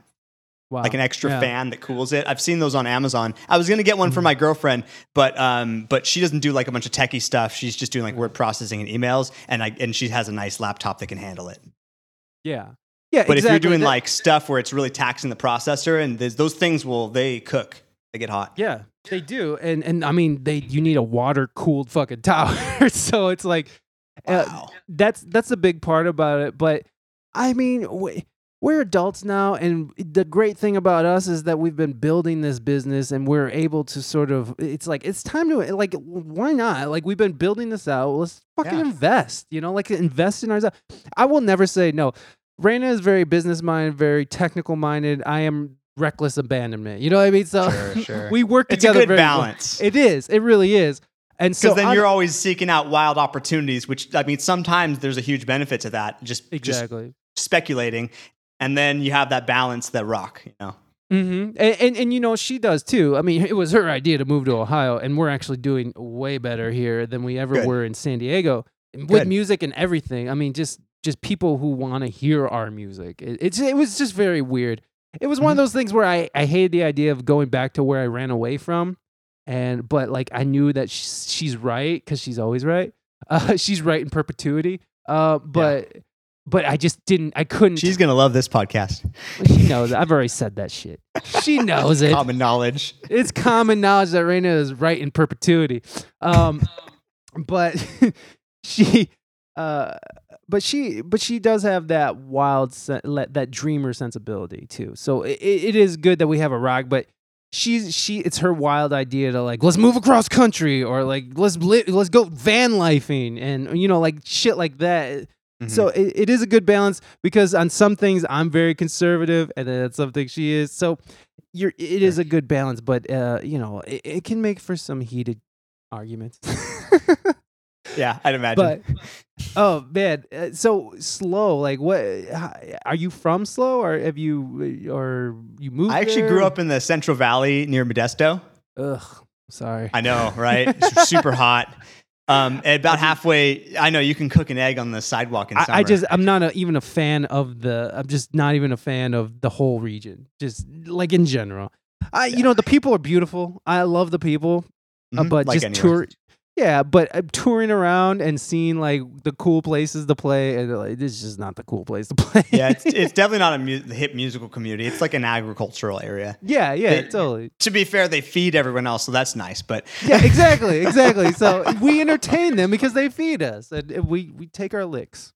wow. Like an extra Yeah. fan that cools it. I've seen those on Amazon. I was gonna get one for my girlfriend, but um, but she doesn't do like a bunch of techie stuff. She's just doing like word processing and emails, and I and she has a nice laptop that can handle it. yeah yeah But if you're doing That- like stuff where it's really taxing the processor, and those things will they cook, they get hot. Yeah, they do, and and I mean they you need a water cooled fucking tower, [LAUGHS] so it's like uh, Wow. that's that's a big part about it. But I mean, we, we're adults now, and the great thing about us is that we've been building this business, and we're able to sort of. It's like it's time to like why not? Like we've been building this out. Let's fucking Yeah. invest. You know, like invest in ourselves. I will never say no. Reina is very business minded, very technical minded. I am reckless abandonment. You know what I mean? So Sure, sure. [LAUGHS] we work It's a together good very well. balance. It is. It really is. And so Because then on- you're always seeking out wild opportunities, which I mean, sometimes there's a huge benefit to that. Just just exactly. speculating, and then you have that balance that rock. You know, hmm And, and and you know she does too. I mean, [LAUGHS] it was her idea to move to Ohio, and we're actually doing way better here than we ever Good. were in San Diego with Good. music and everything. I mean, just just people who want to hear our music. It, it's it was just very weird. It was one Mm-hmm. of those things where I I hated the idea of going back to where I ran away from, and but like I knew that she's, she's right because she's always right. [LAUGHS] Uh, she's right in perpetuity. Uh, but. But I just didn't. I couldn't. she's gonna love this podcast. She knows. I've already said that shit. She knows it. Common knowledge. It's common knowledge that Reina is right in perpetuity. Um, [LAUGHS] but [LAUGHS] she, uh, but she, but she does have that wild, le- that dreamer sensibility too. So it, it is good that we have a rock, but she's she. It's her wild idea to like let's move across country or like let's li- let's go van lifing and you know like shit like that. Mm-hmm. So it, it is a good balance because on some things I'm very conservative and then on some things she is. So you're it is a good balance, but uh, you know, it, it can make for some heated arguments. [LAUGHS] yeah, I'd imagine. but oh man, uh, so SLO. Like, what are you from SLO, or have you or you moved? I actually there? grew up in the Central Valley near Modesto. Ugh, sorry. I know, [LAUGHS] right? It's super hot. Um, and about halfway, I know you can cook an egg on the sidewalk in I, summer. I just I'm not a, even a fan of the. I'm just not even a fan of the whole region. Just like in general. I you know the people are beautiful. I love the people, uh, Mhm, but like just anywhere. tour. Yeah, but uh, touring around and seeing like the cool places to play, and like, this is just not the cool place to [LAUGHS] play. yeah, it's, it's definitely not a mu- hip musical community. It's like an agricultural area. yeah, yeah, They- totally. To be fair, they feed everyone else, so that's nice. But Yeah, [LAUGHS] exactly, exactly. So we entertain them because they feed us, and and we we take our licks.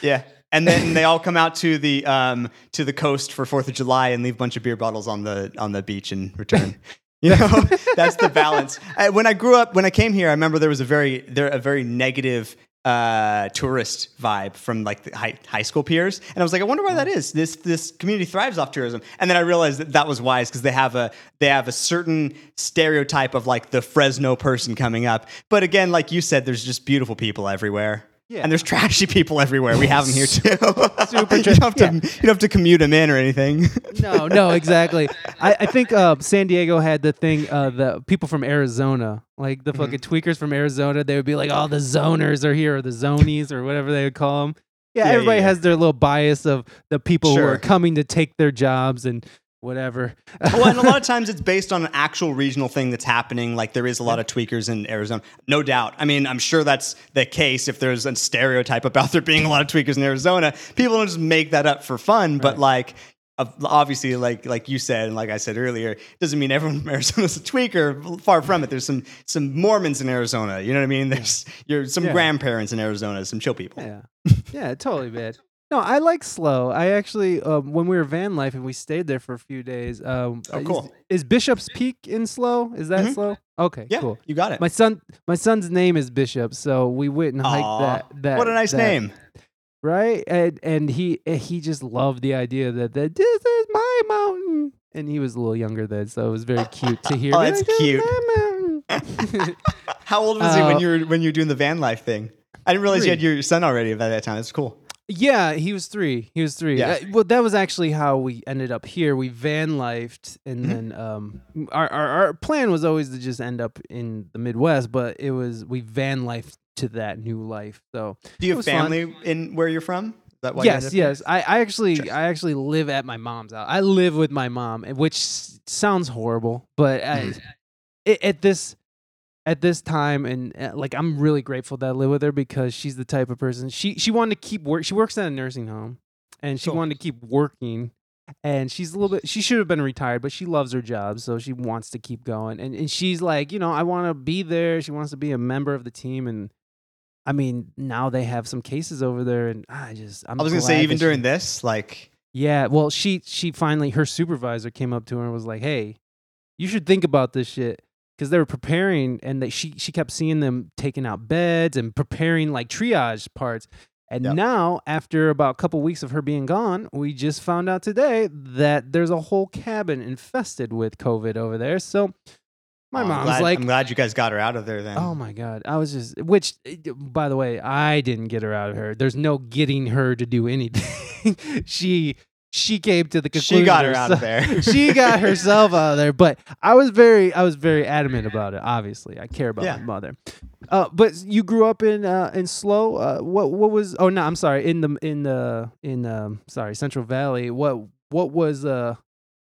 yeah, and then they all come out to the um, to the coast for Fourth of July and leave a bunch of beer bottles on the on the beach in return. [LAUGHS] You know, [LAUGHS] that's the balance. I, when I grew up, when I came here, I remember there was a very there a very negative uh, tourist vibe from like the high, high school peers, and I was like, I wonder why that is. This this community thrives off tourism, and then I realized that that was wise because they have a they have a certain stereotype of like the Fresno person coming up. But again, like you said, there's just beautiful people everywhere. Yeah. And there's trashy people everywhere. We have them here too. [LAUGHS] Super you, don't have to, yeah. you don't have to commute them in or anything. [LAUGHS] No, no, exactly. I, I think uh, San Diego had the thing, uh, the people from Arizona, like the fucking tweakers from Arizona, they would be like, oh, the zoners are here, or the zonies, or whatever they would call them. Yeah, Yeah, yeah, everybody yeah. has their little bias of the people who are coming to take their jobs and whatever. well, and a lot of [LAUGHS] times it's based on an actual regional thing that's happening. Like there is a lot of tweakers in Arizona, no doubt. I mean, I'm sure that's the case. If there's a stereotype about there being a lot of tweakers in Arizona, people don't just make that up for fun. But like, obviously, like like you said, and like I said earlier, doesn't mean everyone from Arizona is a tweaker. Far from it. There's some some Mormons in Arizona. You know what I mean? There's you're some Yeah. grandparents in Arizona, some chill people. Yeah, yeah, totally, man. No, I like SLO. I actually, um, when we were van life and we stayed there for a few days. Um, Oh, is- cool. Is, Bishop's Peak in SLO? Is that Mhm. SLO? Okay, Yeah, cool. you got it. My son, my son's name is Bishop, so we went and hiked Aw, that. That what a nice that- name. right? And and he eh, he just loved the idea that, that this is my mountain, and he was a little younger then, so it was very cute to hear. [LAUGHS] Oh, that's like, "This is cute. [LAUGHS] How old was he when Uh, you were when you were doing the van life thing? I didn't realize you had your son already by that time. That's cool. Yeah, he was three. He was three. Yeah. Uh, well, that was actually how we ended up here. We van lifed, and Mhm. then um, our, our our plan was always to just end up in the Midwest, but it was we van lifed to that new life. So Do you have was fun. family in where you're from? That why yes, yes. I, I actually. I actually live at my mom's house. I live with my mom, which sounds horrible, but I, Mm-hmm. it, at this at this time and uh, like I'm really grateful that I live with her because she's the type of person she she wanted to keep work. She works at a nursing home, and she Cool. wanted to keep working. And she's a little bit. She should have been retired, but she loves her job, so she wants to keep going. And and she's like, you know, I want to be there. She wants to be a member of the team, and I mean, now they have some cases over there, and I just I'm I was gonna say that even she- during this, like yeah, well, she she finally her supervisor came up to her and was like, "Hey, you should think about this shit." Because they were preparing, and they, she she kept seeing them taking out beds and preparing like triage parts. And Yep. now, after about a couple weeks of her being gone, we just found out today that there's a whole cabin infested with COVID over there. So my oh, mom's glad- like, I'm glad you guys got her out of there then. Oh my god, I was just which by the way, I didn't get her out of her. There's no getting her to do anything. [LAUGHS] she she came to the conclusion she got her out of herself- there. [LAUGHS] she got herself out of there, but I was very I was very adamant about it. Obviously, I care about Yeah. my mother. Uh, but you grew up in uh, in SLO. Uh, what what was? Oh no, I'm sorry. In the in the in um sorry Central Valley. What what was uh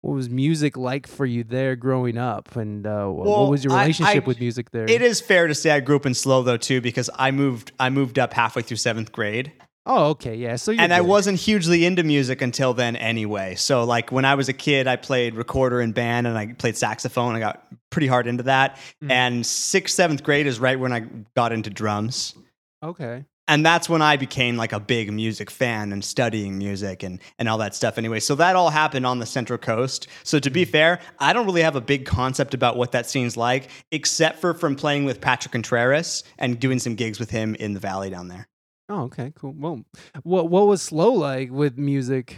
what was music like for you there growing up? And uh, Well, what was your I- relationship I- with music there? It is fair to say I grew up in SLO though too because I moved I moved up halfway through seventh grade Oh, okay, yeah. So you and I wasn't hugely into music until then anyway. So like when I was a kid, I played recorder and band and I played saxophone. I got pretty hard into that. Mhm. And sixth seventh grade is right when I got into drums. okay. and that's when I became like a big music fan and studying music and and all that stuff anyway. So that all happened on the Central Coast. So to be fair, I don't really have a big concept about what that scene's like, except for from playing with Patrick Contreras and doing some gigs with him in the valley down there. Oh, okay, cool. Well, what what was SLO like with music?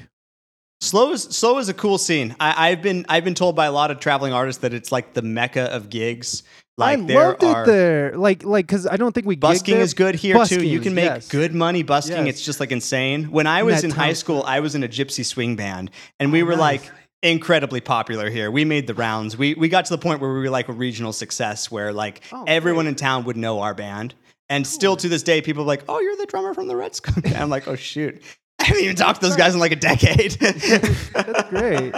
SLO is SLO is a cool scene. I, I've been I've been told by a lot of traveling artists that it's like the mecca of gigs. Like I loved are it there. Like like because I don't think we Busking is good here too. You can make yes. good money busking. Yes. It's just like insane. When I was in high school, I was in a gypsy swing band, and we Oh, were nice. like incredibly popular here. We made the rounds. We we got to the point where we were like a regional success, where like Oh, everyone great. in town would know our band. And still to this day, people are like, "Oh, you're the drummer from the Red Skunk." band." [LAUGHS] I'm like, "Oh shoot." I haven't even talked to those guys in like a decade. [LAUGHS] That's great.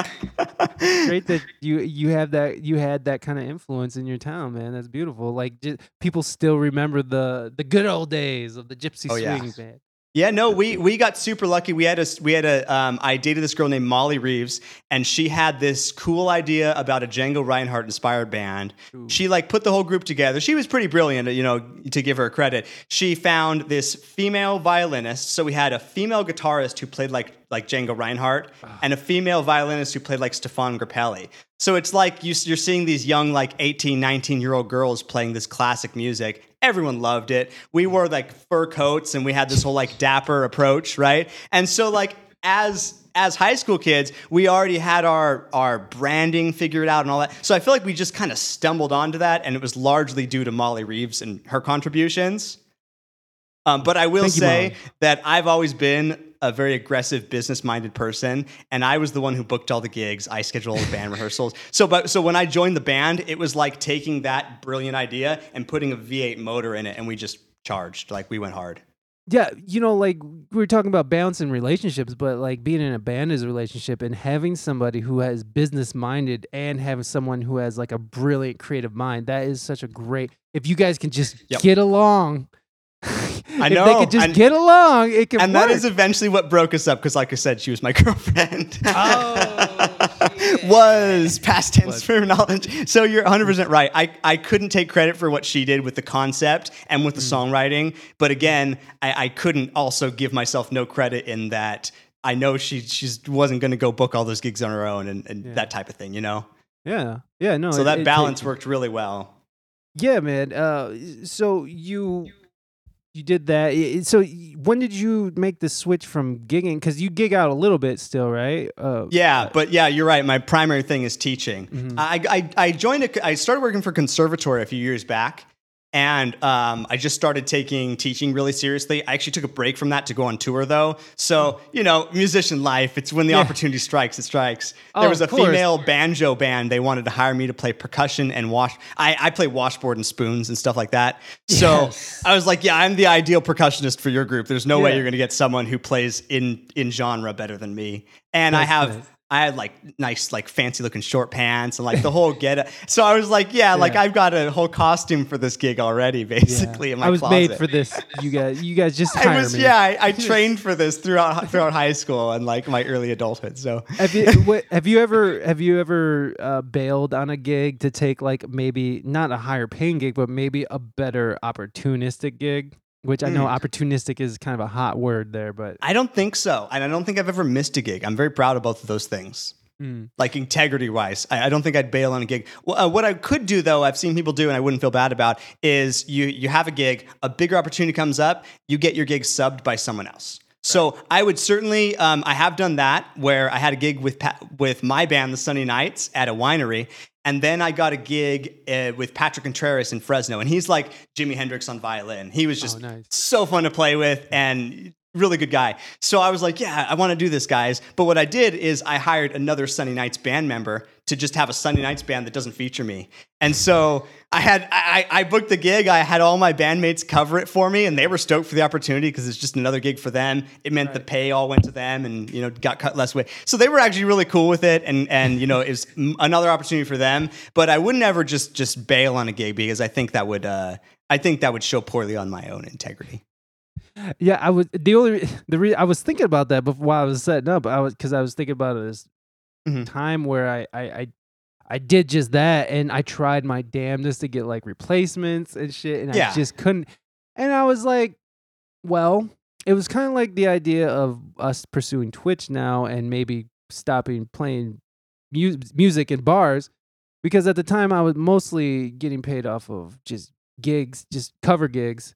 Great that you you have that you had that kind of influence in your town, man. That's beautiful. Like just, people still remember the the good old days of the gypsy Oh, yeah. swing band. Yeah, no, we we got super lucky. We had a we had a um, I dated this girl named Molly Reeves, and she had this cool idea about a Django Reinhardt inspired band. Ooh. She like put the whole group together. She was pretty brilliant, you know, to give her credit. She found this female violinist, so we had a female guitarist who played like like Django Reinhardt, ah. and a female violinist who played like Stéphane Grappelli. So it's like you, you're seeing these young, like 18, 19 year old girls playing this classic music. Everyone loved it. We wore like fur coats and we had this whole like dapper approach, right? And so, like, as as high school kids, we already had our our branding figured out and all that. So I feel like we just kind of stumbled onto that, and it was largely due to Molly Reeves and her contributions. Um, but I will Thank say Molly. that I've always been a very aggressive, business-minded person, and I was the one who booked all the gigs. I scheduled all the band [LAUGHS] rehearsals. So, but so when I joined the band, it was like taking that brilliant idea and putting a V8 motor in it, and we just charged. Like we went hard. Yeah, you know, like we were talking about balancing relationships, but like being in a band is a relationship, and having somebody who has business minded and having someone who has like a brilliant creative mind. That is such a great. If you guys can just Yep. get along, [LAUGHS] I if they know, could just and- get along, it can And work. that is eventually what broke us up because, like I said, she was my [LAUGHS] girlfriend. Oh, [LAUGHS] was past tense Was. knowledge. So you're 100% right. I, I couldn't take credit for what she did with the concept and with the Mm. songwriting. But again, I, I couldn't also give myself no credit in that I know she she's wasn't going to go book all those gigs on her own and, and Yeah. that type of thing, you know? yeah, yeah, no. so it- that it balance worked really well. Yeah, man. Uh, so you you did that. So when did you make the switch from gigging? Because you gig out a little bit still, right? Uh, Yeah, but yeah, you're right. My primary thing is teaching. Mhm. I, I I joined a, I started working for conservatory a few years back, and um, I just started taking teaching really seriously. I actually took a break from that to go on tour though. So you know, musician life. It's when the Yeah. opportunity strikes, it strikes. Oh, there was a female banjo band. They wanted to hire me to play percussion and wash. I, I play washboard and spoons and stuff like that. So Yes. I was like, yeah, I'm the ideal percussionist for your group. There's no way you're going to get someone who plays in in genre better than me. And I have nice. I had like nice, like fancy looking short pants and like the whole get. Up. So I was like, yeah, like I've got a whole costume for this gig already, Yeah. basically in my I was closet. made for this. You guys, you guys just [LAUGHS] I hire was, me. yeah, I, I [LAUGHS] trained for this throughout throughout high school and like my early adulthood. So Have you [LAUGHS] what, have you ever have you ever uh, bailed on a gig to take like maybe not a higher paying gig, but maybe a better opportunistic gig? Which I know Mm. opportunistic is kind of a hot word there, but I don't think so, and I don't think I've ever missed a gig. I'm very proud of both of those things. mm, like integrity wise. I, I don't think I'd bail on a gig. Well, uh, what I could do though, I've seen people do, and I wouldn't feel bad about, is you you have a gig, a bigger opportunity comes up, you get your gig subbed by someone else. So I would certainly, um, I have done that where I had a gig with with my band, the Sunny Nights, at a winery, and then I got a gig uh, with Patrick Contreras in Fresno, and he's like Jimi Hendrix on violin. He was just Oh, nice. so fun to play with and really good guy. So I was like, yeah, I want to do this, guys. But what I did is I hired another Sunday Nights band member to just have a Sunday Nights band that doesn't feature me. And so I had I, I booked the gig. I had all my bandmates cover it for me, and they were stoked for the opportunity because it's just another gig for them. It meant the pay all went to them, and you know got cut less weight. So they were actually really cool with it, and and you know it was m- another opportunity for them. But I wouldn't ever just just bail on a gig because I think that would uh, I think that would show poorly on my own integrity. Yeah, I was the only [LAUGHS] the re- I was thinking about that before while I was setting up. I was because I was thinking about it this Mhm. time where I, I I I did just that, and I tried my damnedest to get like replacements and shit, and Yeah. I just couldn't. And I was like, well, it was kind of like the idea of us pursuing Twitch now and maybe stopping playing mu- music in bars because at the time I was mostly getting paid off of just gigs, just cover gigs.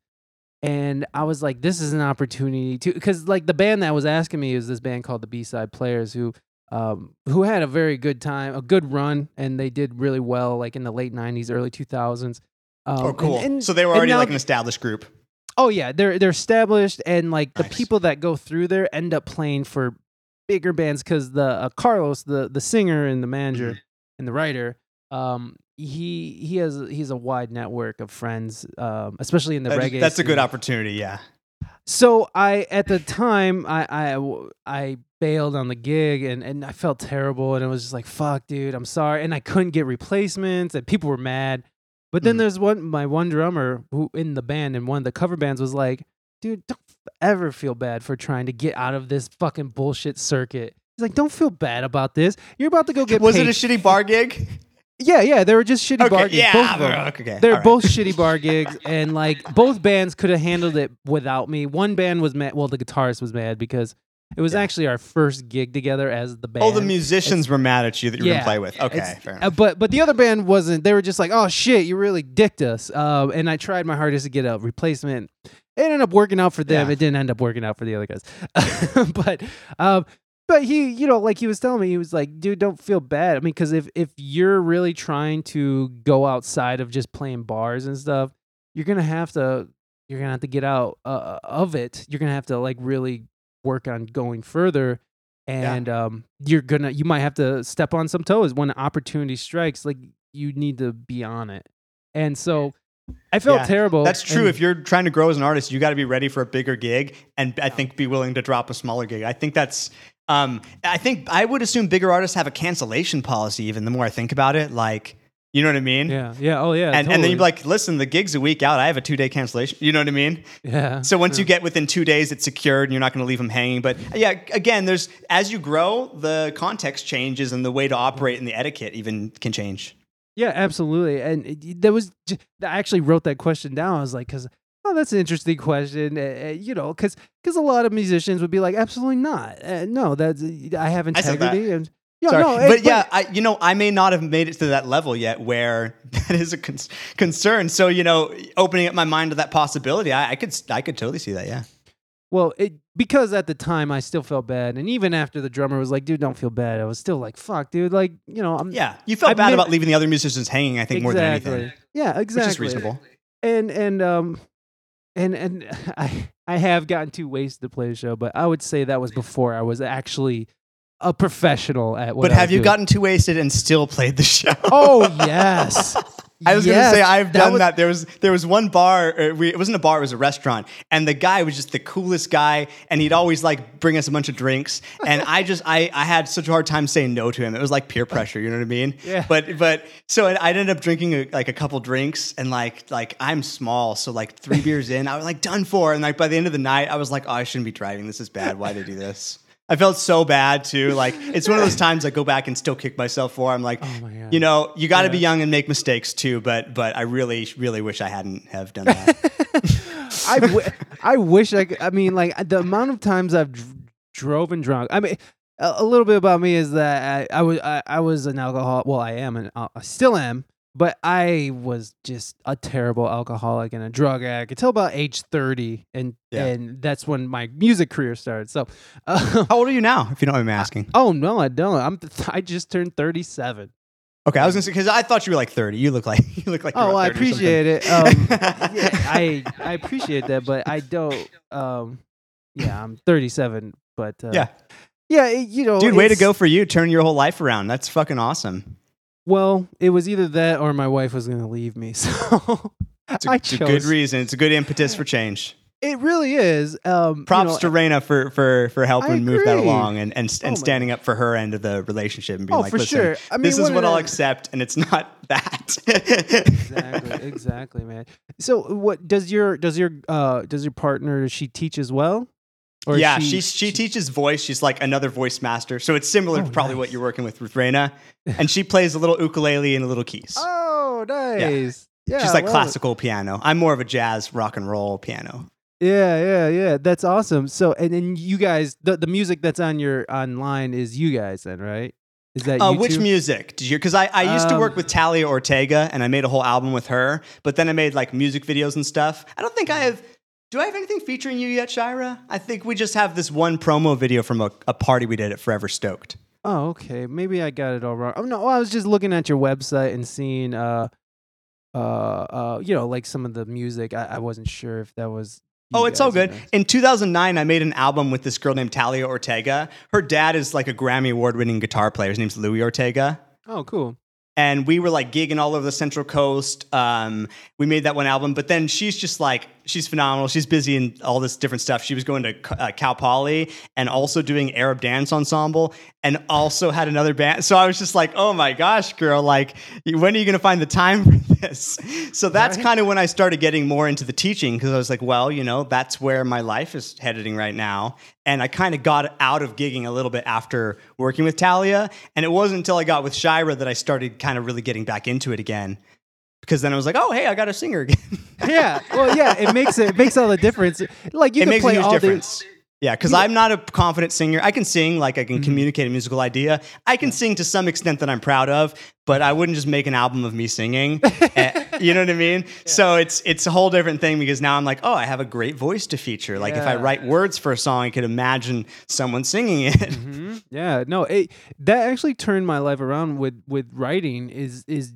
And I was like, this is an opportunity to, because like the band that was asking me is this band called the B Side Players, who, um, who had a very good time, a good run, and they did really well, like in the late '90s, early 2000s. Um, Oh, cool. and- so they were already now like an established group. Oh yeah, they're they're established, and like the Nice. people that go through there end up playing for bigger bands because the uh, Carlos, the the singer and the manager Mm-hmm. and the writer, um, he he has he's a wide network of friends, um, especially in the That- reggae. that's a good opportunity. Yeah. So I at the time I I I bailed on the gig and and I felt terrible and it was just like fuck dude I'm sorry and I couldn't get replacements and people were mad. But then Mhm. there's one my one drummer who in the band and one of the cover bands was like, dude, don't ever feel bad for trying to get out of this fucking bullshit circuit. He's like, don't feel bad about this. You're about to go get Was paid. it a shitty bar gig? Yeah, yeah. They were just shitty bar gigs. yeah. both of them. Okay. They're all right. both shitty bar gigs, and like both bands could have handled it without me. One band was mad. Well, the guitarist was mad because It was actually our first gig together as the band. Oh, the musicians were mad at you that you were gonna play with. Okay, It's- fair uh, enough. but but the other band wasn't. They were just like, "Oh shit, you really dicked us." Um, and I tried my hardest to get a replacement. It ended up working out for them. Yeah. It didn't end up working out for the other guys. [LAUGHS] but um, but he, you know, like he was telling me, he was like, "Dude, don't feel bad." I mean, because if if you're really trying to go outside of just playing bars and stuff, you're gonna have to you're gonna have to get out uh, of it. You're gonna have to like really work on going further and um, you're gonna you might have to step on some toes when an opportunity strikes like you need to be on it and so i felt Yeah, terrible That's true. and- If you're trying to grow as an artist, you got to be ready for a bigger gig, and I think be willing to drop a smaller gig. I think that's. Um, I think I would assume bigger artists have a cancellation policy. Even the more I think about it, like you know what I mean. yeah yeah oh yeah And, and then you'd be like, listen, the gig's a week out. I have a two day cancellation. You know what I mean? yeah So once you get within two days, it's secured and you're not going to leave them hanging. But yeah, again, there's as you grow, the context changes and the way to operate and the etiquette even can change. yeah absolutely and that was I actually wrote that question down i was like because oh that's an interesting question uh, you know because because a lot of musicians would be like absolutely not uh, no that's i have I integrity and yeah, Sorry. no, eh, but yeah, I, you know, I may not have made it to that level yet where [LAUGHS] that is a con- concern. So you know, opening up my mind to that possibility, I, I could, I could totally see that. Yeah. Well, it because at the time I still felt bad, and even after the drummer was like, "Dude, don't feel bad," I was still like, "Fuck, dude!" Like, you know, I'm Yeah. You felt I bad about leaving the other musicians hanging. I think more than anything, yeah, exactly, which is reasonable. And and um, and and [LAUGHS] I I have gotten too wasted to play the show, but I would say that was before I was actually a professional at what. But have you doing. gotten too wasted and still played the show? Oh [LAUGHS] yes. I was Yes, gonna say I've done was- that. There was there was one bar. Uh, we, it wasn't a bar. It was a restaurant, and the guy was just the coolest guy, and he'd always like bring us a bunch of drinks, and I just I I had such a hard time saying no to him. It was like peer pressure. You know what I mean? Yeah. But but so I ended up drinking a, like a couple drinks, and like like I'm small, so like three beers in, I was like done for, and like by the end of the night, I was like, oh, I shouldn't be driving. This is bad. Why did I do this? I felt so bad too. [LAUGHS] Like it's one of those times I go back and still kick myself for. I'm like, Oh you know, you got to be young and make mistakes too. But but I really really wish I hadn't have done that. [LAUGHS] I, w- I wish I could. I mean, like the amount of times I've dr- drove and drunk. I mean, a, a little bit about me is that I, I was I, I was an alcohol. Well, I am, and uh, I still am. But I was just a terrible alcoholic and a drug addict until about age thirty, and Yeah. and that's when my music career started. So, uh, How old are you now? If you don't mind me asking. oh no, I don't. I'm I just turned thirty seven. Okay, I was gonna say because I thought you were like 30. You look like [LAUGHS] you look like. Oh, I 30 appreciate it. Um, [LAUGHS] yeah, I I appreciate that, but I don't. Um, yeah, I'm 37, but uh, Yeah. yeah, you know, Dude, way to go for you! Turn your whole life around. That's fucking awesome. Well, it was either that or my wife was going to leave me, [LAUGHS] so It's a, I it's a good reason. It's a good impetus for change. It really is. Um, you Props know, to Reina for for for helping move that along and and, and Oh standing up for her end of the relationship and being Oh, like, listen, sure. I mean, this is what I'll the- accept, and it's [LAUGHS] not that. exactly, exactly, man. So, what does your does your uh does your partner does she teach as well? Or yeah, she, she teaches voice. She's like another voice master. So it's similar Oh, to probably what you're working with with Reina. [LAUGHS] And she plays a little ukulele and a little keys. Oh, nice. Yeah, She's like it. classical piano. I'm more of a jazz rock and roll piano. Yeah, yeah, yeah. That's awesome. So, and then you guys, the, the music that's on your online is you guys, then, right? Is that Uh, you which music did you? Because I, I used to work Um, with Talia Ortega and I made a whole album with her, but then I made like music videos and stuff. I don't think I have. Do I have anything featuring you yet, Shira? I think we just have this one promo video from a, a party we did at Forever Stoked. Oh, okay. Maybe I got it all wrong. Oh no, I was just looking at your website and seeing, uh, uh, uh, you know, like some of the music. I, I wasn't sure if that was. Oh, it's all good. In 2009, I made an album with this girl named Talia Ortega. Her dad is like a Grammy award winning guitar player. His name's Louis Ortega. Oh, cool. and we were like gigging all over the Central Coast. Um, we made that one album, but then she's just like she's phenomenal. She's busy in all this different stuff. She was going to uh, Cal Poly and also doing Arab dance ensemble, and also had another band. So I was just like, oh my gosh, girl, like when are you going to find the time for [LAUGHS] this? So that's Right. kind of when I started getting more into the teaching because I was like, well, you know, that's where my life is heading right now. And I kind of got out of gigging a little bit after working with Talia. And it wasn't until I got with Shira that I started kind of really getting back into it again. Because then I was like, oh, hey, I got a singer again. [LAUGHS] Yeah. Well, yeah. It makes it, it makes all the difference. Like you it can makes a play huge all difference. the Yeah, because I'm not a confident singer. I can sing, like I can Mm-hmm. communicate a musical idea. I can sing to some extent that I'm proud of, but I wouldn't just make an album of me singing. [LAUGHS] Eh, you know what I mean? So it's it's a whole different thing because now I'm like, oh, I have a great voice to feature. Like if I write words for a song, I could imagine someone singing it. hmm Yeah, no, it, that actually turned my life around with with writing. Is is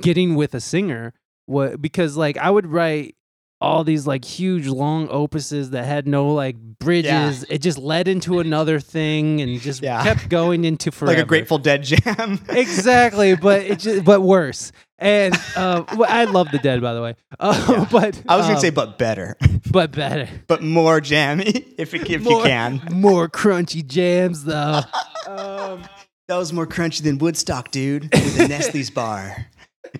getting with a singer. What because like I would write all these like huge long opuses that had no like bridges. It just led into another thing and just Yeah. kept going into forever. [LAUGHS] like a Grateful Dead jam. [LAUGHS] exactly, but it just, but worse. And uh, well, I love the Dead, by the way. [LAUGHS] Uh, But I was gonna um, say, but better, but better. but more jammy if it, if you can. More crunchy jams, though. um, That was more crunchy than Woodstock, dude, with a Nestle's bar.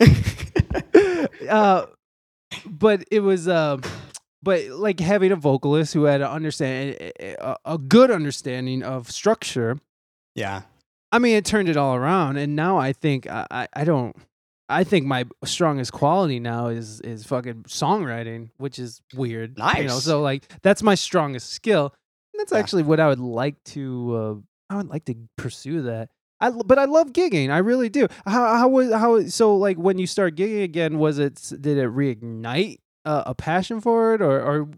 [LAUGHS] uh, but it was um but like having a vocalist who had a understand a, a good understanding of structure Yeah. i mean it turned it all around and now i think i i, I don't I think my strongest quality now is is fucking songwriting, which is weird. You know, Nice. so like that's my strongest skill. And that's Yeah. actually what I would like to uh, I would like to pursue that. I but I love gigging. I really do. How how was how so like when you start gigging again was it did it reignite uh, a passion for it or or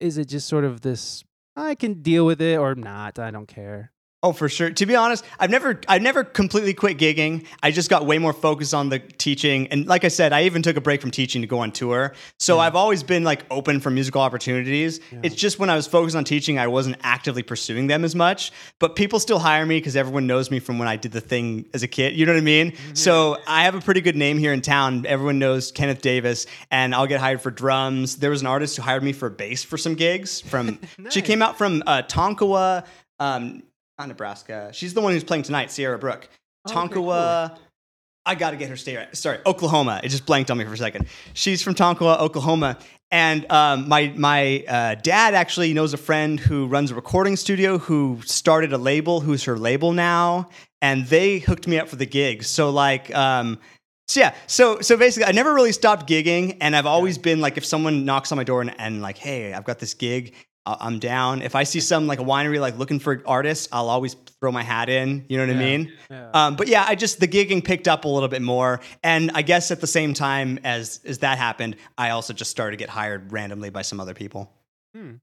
is it just sort of this I can deal with it or not. I don't care. Oh, for sure. To be honest, I've never I've never completely quit gigging. I just got way more focused on the teaching. And like I said, I even took a break from teaching to go on tour. So I've always been like open for musical opportunities. It's just when I was focused on teaching, I wasn't actively pursuing them as much. But people still hire me because everyone knows me from when I did the thing as a kid. You know what I mean? So I have a pretty good name here in town. Everyone knows Kenneth Davis, and I'll get hired for drums. There was an artist who hired me for bass for some gigs. From [LAUGHS] she came out from uh, Tonkawa. Um, not Nebraska. She's the one who's playing tonight, Sierra Brook. okay, Tonkawa. I got to get her state right. Sorry, Oklahoma. It just blanked on me for a second. She's from Tonkawa, Oklahoma. And um, my my uh, dad actually knows a friend who runs a recording studio who started a label, who's her label now, and they hooked me up for the gigs. So like, um, so yeah, so so basically, I never really stopped gigging, and I've always been like, if someone knocks on my door and, and like, hey, I've got this gig, I'm down. If I see some like a winery like looking for artists, I'll always throw my hat in. You know what I mean? yeah. Um, but yeah, I just the gigging picked up a little bit more, and I guess at the same time as as that happened, I also just started to get hired randomly by some other people. Hmm.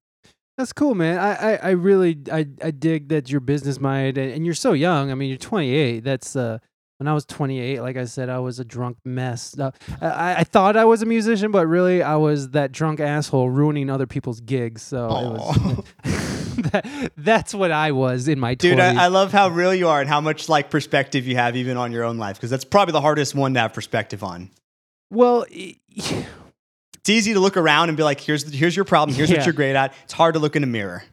That's cool, man. I, I, I really I, I dig that you're business minded and, and you're so young. I mean, you're 28. That's uh when I was 28, like I said, I was a drunk mess. Uh, I, I thought I was a musician, but really I was that drunk asshole ruining other people's gigs. So it was, [LAUGHS] that, that's what I was in my 20s. Dude, I, I love how real you are and how much like perspective you have even on your own life because that's probably the hardest one to have perspective on. well, It's easy to look around and be like, here's here's your problem, here's Yeah. what you're great at. It's hard to look in a mirror.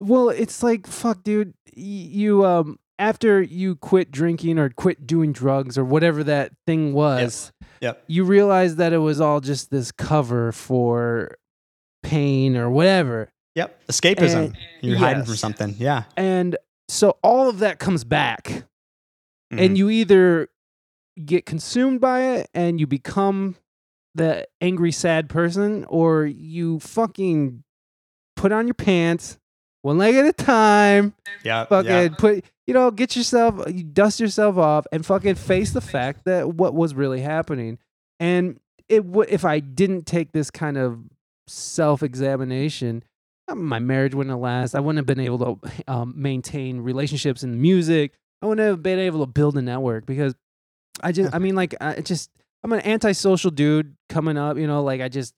Well, it's like fuck, dude. Y- You um after you quit drinking or quit doing drugs or whatever that thing was, Yep. you realize that it was all just this cover for pain or whatever. Yep. Escapism. And- you're hiding from something. Yeah. And so all of that comes back Mhm. and you either get consumed by it and you become the angry sad person or you fucking put on your pants one leg at a time yeah. fucking yeah. put you know get yourself you dust yourself off and fucking face the fact that what was really happening and it would if i didn't take this kind of self-examination uh, my marriage wouldn't have lasted i wouldn't have been able to um, maintain relationships in music i wouldn't have been able to build a network because i just i [LAUGHS] mean like i just i'm an antisocial dude coming up you know like i just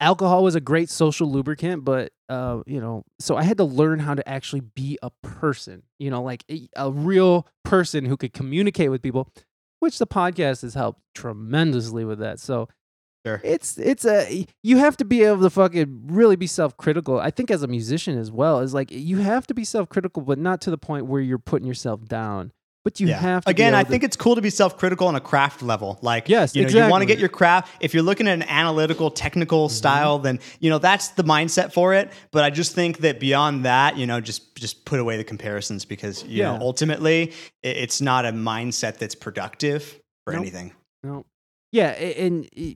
alcohol was a great social lubricant, but uh, you know, so I had to learn how to actually be a person, you know, like a, a real person who could communicate with people, which the podcast has helped tremendously with that. So Sure. it's it's a you have to be able to fucking really be self-critical. I think as a musician as well is like you have to be self-critical, but not to the point where you're putting yourself down. But you Yeah. have to Again, I to- think it's cool to be self-critical on a craft level. Like, Yes, you know, you want to get your craft. If you're looking at an analytical, technical Mm-hmm. style, then you know that's the mindset for it. But I just think that beyond that, you know, just just put away the comparisons because you Yeah. know ultimately it's not a mindset that's productive for Nope. anything. No. Yeah, and y-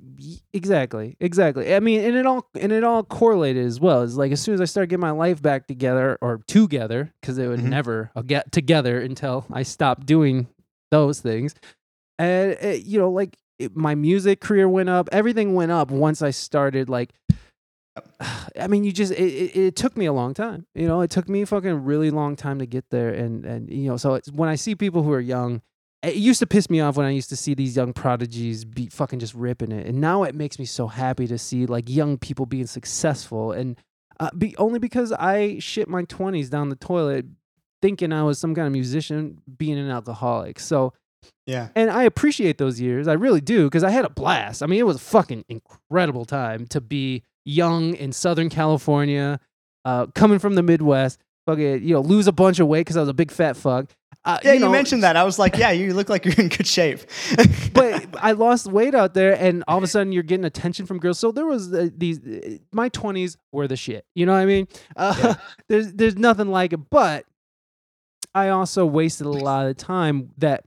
exactly, exactly. I mean, and it all and it all correlated as well. It's like as soon as I started getting my life back together or together, because it would Mhm. never uh, get together until I stopped doing those things. And uh, you know, like it, my music career went up, everything went up once I started. Like, [SIGHS] I mean, you just it, it, it took me a long time. You know, it took me a fucking really long time to get there. And and you know, so it's when I see people who are young it used to piss me off when I used to see these young prodigies be fucking just ripping it, and now it makes me so happy to see like young people being successful, and uh, be only because I shit my twenties down the toilet, thinking I was some kind of musician, being an alcoholic. So, Yeah. and I appreciate those years, I really do, because I had a blast. I mean, it was a fucking incredible time to be young in Southern California, uh, coming from the Midwest. Fucking, you know, lose a bunch of weight because I was a big fat fuck. Uh, Yeah, you, know, mentioned that. I was like, yeah, you look like you're in good shape. [LAUGHS] but I lost weight out there, and all of a sudden you're getting attention from girls. So there was uh, these. Uh, my twenties were the shit. You know what I mean? Uh, Yeah. [LAUGHS] there's there's nothing like it. But I also wasted a lot of time that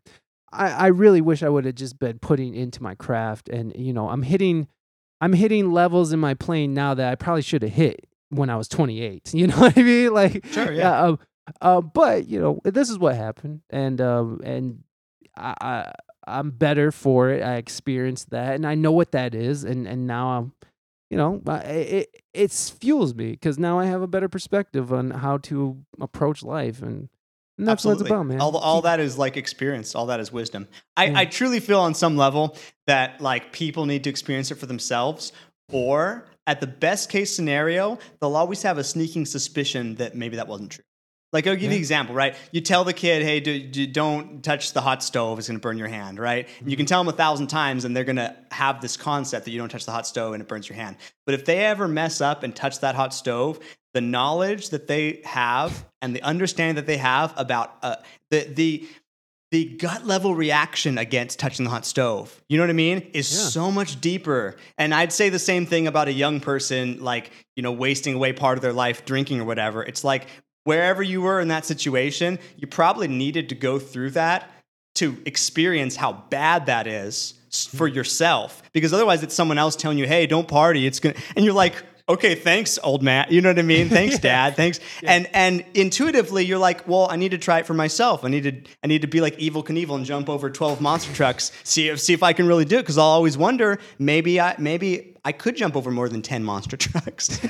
I, I really wish I would have just been putting into my craft. And you know, I'm hitting I'm hitting levels in my playing now that I probably should have hit when I was 28. [LAUGHS] You know what I mean? Like Sure, yeah. um, uh, but you know, this is what happened, and um, and I, I I'm better for it. I experienced that, and I know what that is, and and now I'm, you know, uh, it it fuels me because now I have a better perspective on how to approach life, and, and that's what it's about, man. All, all that is like experience. All that is wisdom. I, Yeah. I truly feel on some level that like people need to experience it for themselves, or at the best case scenario, they'll always have a sneaking suspicion that maybe that wasn't true. Like I'll give you Yeah. an example, right? You tell the kid, "Hey, do, do, don't touch the hot stove; it's going to burn your hand." Right? And you can tell them a thousand times, and they're going to have this concept that you don't touch the hot stove and it burns your hand. But if they ever mess up and touch that hot stove, the knowledge that they have and the understanding that they have about uh, the the the gut level reaction against touching the hot stove, you know what I mean, is Yeah. so much deeper. And I'd say the same thing about a young person, like, you know, wasting away part of their life drinking or whatever. It's like wherever you were in that situation, you probably needed to go through that to experience how bad that is for yourself. Because otherwise, it's someone else telling you, hey, don't party. It's to, and you're like, okay, thanks, old man. You know what I mean? [LAUGHS] Thanks, dad. Thanks. And and intuitively, you're like, well, I need to try it for myself. I need to I need to be like Evel Knievel and jump over 12 monster trucks. See if see if I can really do it. Because I'll always wonder, maybe I maybe I could jump over more than 10 monster [LAUGHS] trucks. [LAUGHS]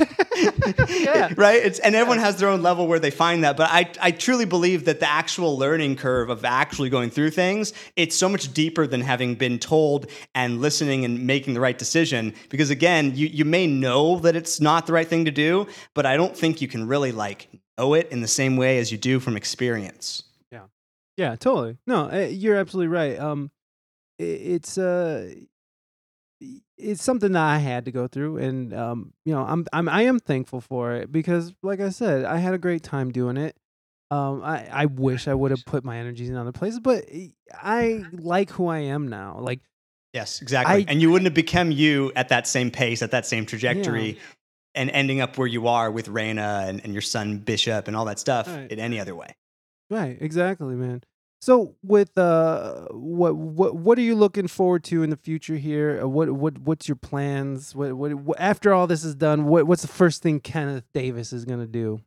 Yeah. right? It's and everyone has their own level where they find that. But I I truly believe that the actual learning curve of actually going through things, it's so much deeper than having been told and listening and making the right decision. Because again, you you may know that it's not the right thing to do, but I don't think you can really like know it in the same way as you do from experience. Yeah, Yeah, totally. No, uh, you're absolutely right. Um, it's uh, it's something that I had to go through, and um, you know, I'm I'm I am thankful for it because, like I said, I had a great time doing it. Um, I I wish I would have put my energies in other places, but I- I [LAUGHS] like who I am now. Like, Yes, exactly. I- and you wouldn't have become you at that same pace, at that same trajectory, and ending up where you are with Reina and, and your son Bishop and all that stuff Right. in any other way. right, exactly, man. So, with uh, what what what are you looking forward to in the future here? Uh, What what what's your plans? What what, what after all this is done? What what's the first thing Kenneth Davis is gonna do?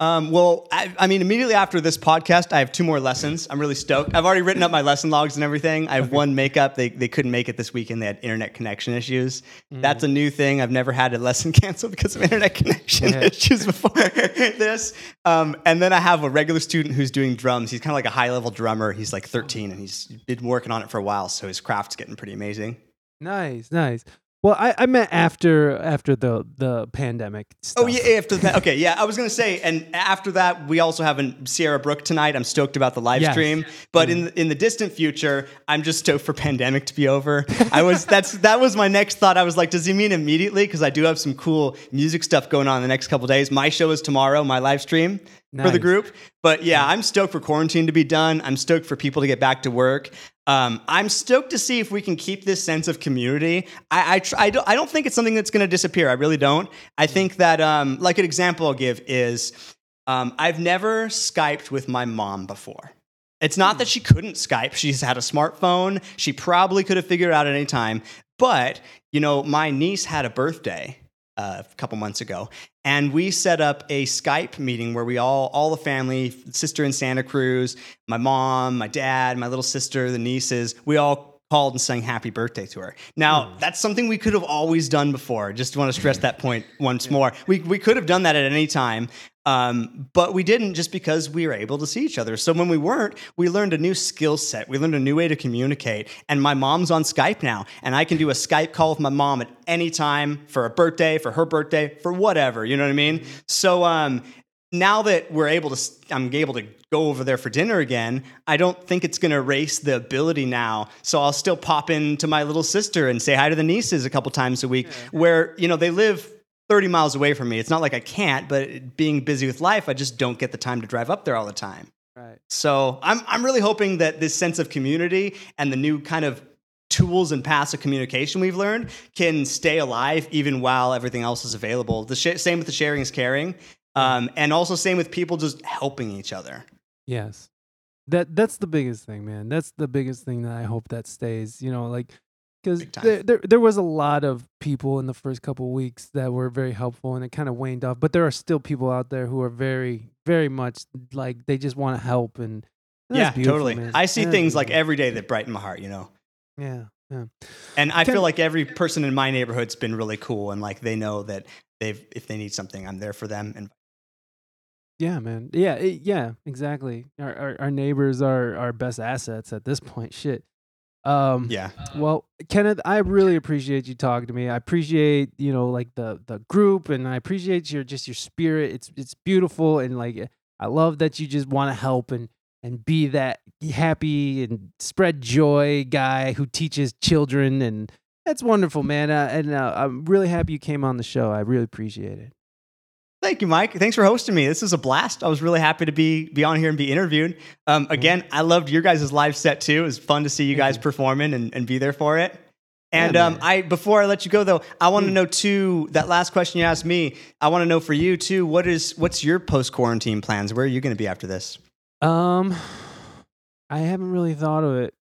Um, well, I, I mean, immediately after this podcast, I have two more lessons. I'm really stoked. I've already written up my lesson logs and everything. I have one makeup. They, they couldn't make it this weekend. They had internet connection issues. That's a new thing. I've never had a lesson [LAUGHS] canceled because of internet connection Yeah. issues before [LAUGHS] this. Um, and then I have a regular student who's doing drums. He's kind of like a high level drummer. He's like 13 and he's been working on it for a while. So his craft's getting pretty amazing. Nice, nice. Well, I, I meant after after the the pandemic. Oh, stuff. Oh yeah, after that. Okay, yeah, I was gonna say, and after that, we also have a Sierra Brook tonight. I'm stoked about the live Yes. stream, but in the, in the distant future, I'm just stoked for pandemic to be over. I was that's that was my next thought. I was like, does he mean immediately? Because I do have some cool music stuff going on in the next couple days. My show is tomorrow, my live stream for the group. But yeah, I'm stoked for quarantine to be done. I'm stoked for people to get back to work. Um, I'm stoked to see if we can keep this sense of community. I I, tr- I, don't, I don't think it's something that's going to disappear. I really don't. I think that um, like an example I'll give is um, I've never skyped with my mom before. It's not that she couldn't Skype. She's had a smartphone. She probably could have figured it out at any time. But, you know, my niece had a birthday uh, a couple months ago, and we set up a Skype meeting where we all, all the family, sister in Santa Cruz, my mom, my dad, my little sister, the nieces, we all called and sang happy birthday to her. Now, that's something we could have always done before. Just want to stress that point once more. We, we could have done that at any time, um, but we didn't just because we were able to see each other. So when we weren't, we learned a new skill set. We learned a new way to communicate. And my mom's on Skype now, and I can do a Skype call with my mom at any time for a birthday, for her birthday, for whatever. You know what I mean? So um, now that we're able to, I'm able to go over there for dinner again. I don't think it's going to erase the ability now. So I'll still pop in to my little sister and say hi to the nieces a couple times a week, where you know they live 30 miles away from me. It's not like I can't, but being busy with life, I just don't get the time to drive up there all the time. Right. So I'm, I'm really hoping that this sense of community and the new kind of tools and paths of communication we've learned can stay alive even while everything else is available. The sh- same with the sharing is caring, um, and also same with people just helping each other. Yes. That that's the biggest thing, man. That's the biggest thing that I hope that stays. You know, like because there, there there was a lot of people in the first couple weeks that were very helpful, and it kind of waned off. But there are still people out there who are very very much like they just want to help, and yeah, totally. man. I see That's things like every day that brighten my heart, you know. yeah yeah And I Can- feel like every person in my neighborhood's been really cool, and like they know that they've if they need something, I'm there for them. And yeah man yeah it- yeah exactly. Our, our our neighbors are our best assets at this point. Shit. Um, yeah, Well, Kenneth, I really appreciate you talking to me. I appreciate, you know, like the the group and I appreciate your just your spirit. It's it's beautiful and like I love that you just want to help and and be that happy and spread joy guy who teaches children and that's wonderful, man. Uh, and uh, I'm really happy you came on the show. I really appreciate it. Thank you, Mike. Thanks for hosting me. This is a blast. I was really happy to be be on here and be interviewed. Um, again, I loved your guys' live set too. It was fun to see you guys performing and, and be there for it. And Yeah, um. I before I let you go though, I want to Mm. know too. That last question you asked me, I want to know for you too. What is what's your post quarantine plans? Where are you going to be after this? Um, I haven't really thought of it.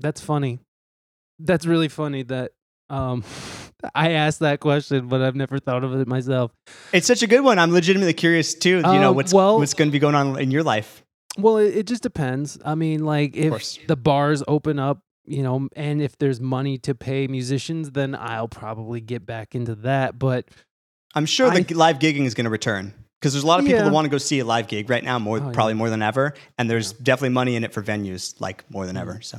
That's funny. That's really funny that um [LAUGHS] I asked that question, but I've never thought of it myself. It's such a good one. I'm legitimately curious too. You know Uh, what's well- what's going to be going on in your life. Well, it, it just depends. I mean, like if the bars open up, you know, and if there's money to pay musicians, then I'll probably get back into that. But I'm sure I- the live gigging is going to return because there's a lot of people Yeah. that want to go see a live gig right now, more Oh, yeah. probably more than ever, and there's definitely money in it for venues like more than Mm. ever. So,